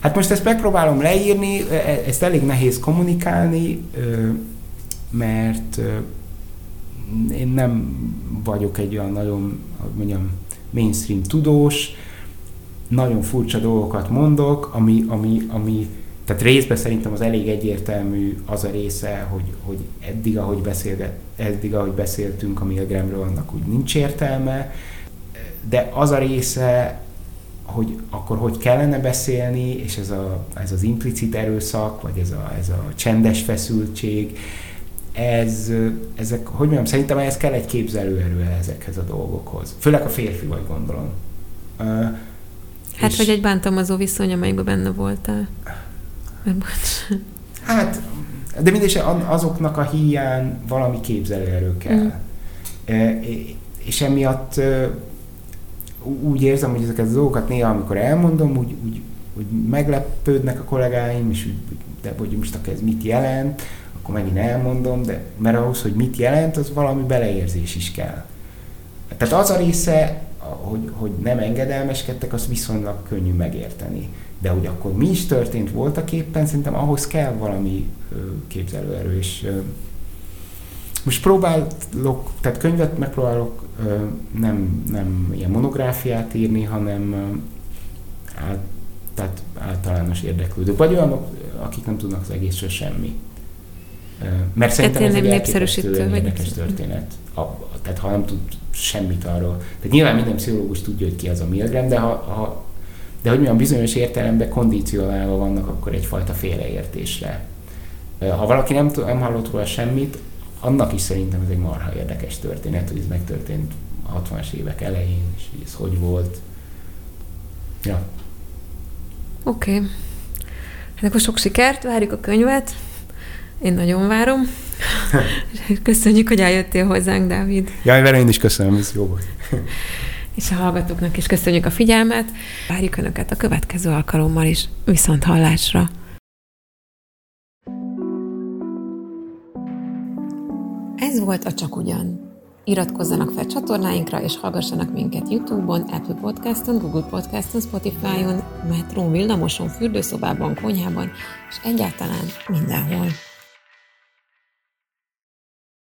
Hát most ezt megpróbálom leírni, e, e, ezt elég nehéz kommunikálni, mert én nem vagyok egy olyan nagyon, hogy mondjam, mainstream tudós, nagyon furcsa dolgokat mondok, ami, ami, ami tehát részben szerintem az elég egyértelmű az a része, hogy, hogy eddig, ahogy, beszélget, eddig, ahogy beszéltünk a Milgramről, annak úgy nincs értelme, de az a része, hogy akkor hogy kellene beszélni, és ez, a, ez az implicit erőszak, vagy ez a, ez a csendes feszültség, ez, ezek, hogy mondjam, szerintem ez kell egy képzelőerő ezekhez a dolgokhoz. Főleg a férfi vagy gondolom. Hát, és... vagy egy bántalmazó viszony, amelyikben benne voltál. Hát, de mindegy, azoknak a hiány valami képzelőerő kell. Mm. E, és emiatt úgy érzem, hogy ezeket a dolgokat néha, amikor elmondom, úgy, úgy, úgy meglepődnek a kollégáim, és úgy, de hogy most akkor ez mit jelent, akkor megint elmondom, de mert ahhoz, hogy mit jelent, az valami beleérzés is kell. Tehát az a része, hogy, hogy nem engedelmeskedtek, az viszonylag könnyű megérteni. De hogy akkor mi is történt voltak éppen, szerintem ahhoz kell valami képzelőerő, és most próbálok, tehát könyvet megpróbálok nem, nem ilyen monográfiát írni, hanem át, tehát általános érdeklődők, vagy olyanok, akik nem tudnak az egészről semmi. Mert szerintem ez egy elképesztő érdekes történet. A, tehát ha nem tud semmit arról. Tehát nyilván minden pszichológus tudja, hogy ki az a Milgram, de ha, ha de hogy milyen bizonyos értelemben kondicionálva vannak akkor egyfajta félreértésre. Ha valaki nem, nem hallott róla semmit, annak is szerintem ez egy marha érdekes történet, hogy ez megtörtént a 60-as évek elején, és hogy ez hogy volt. Ja. Oké. Okay. Hát akkor sok sikert, várjuk a könyvet. Én nagyon várom. *laughs* Köszönjük, hogy eljöttél hozzánk, Dávid. Jaj, vele én is köszönöm, ez jó volt. *laughs* És a hallgatóknak is köszönjük a figyelmet. Várjuk Önöket a következő alkalommal is. Viszont hallásra! Ez volt a Csak Ugyan. Iratkozzanak fel csatornáinkra, és hallgassanak minket YouTube-on, Apple Podcast-on, Google Podcast-on, Spotify-on, metrón, villamoson, fürdőszobában, konyhában, és egyáltalán mindenhol.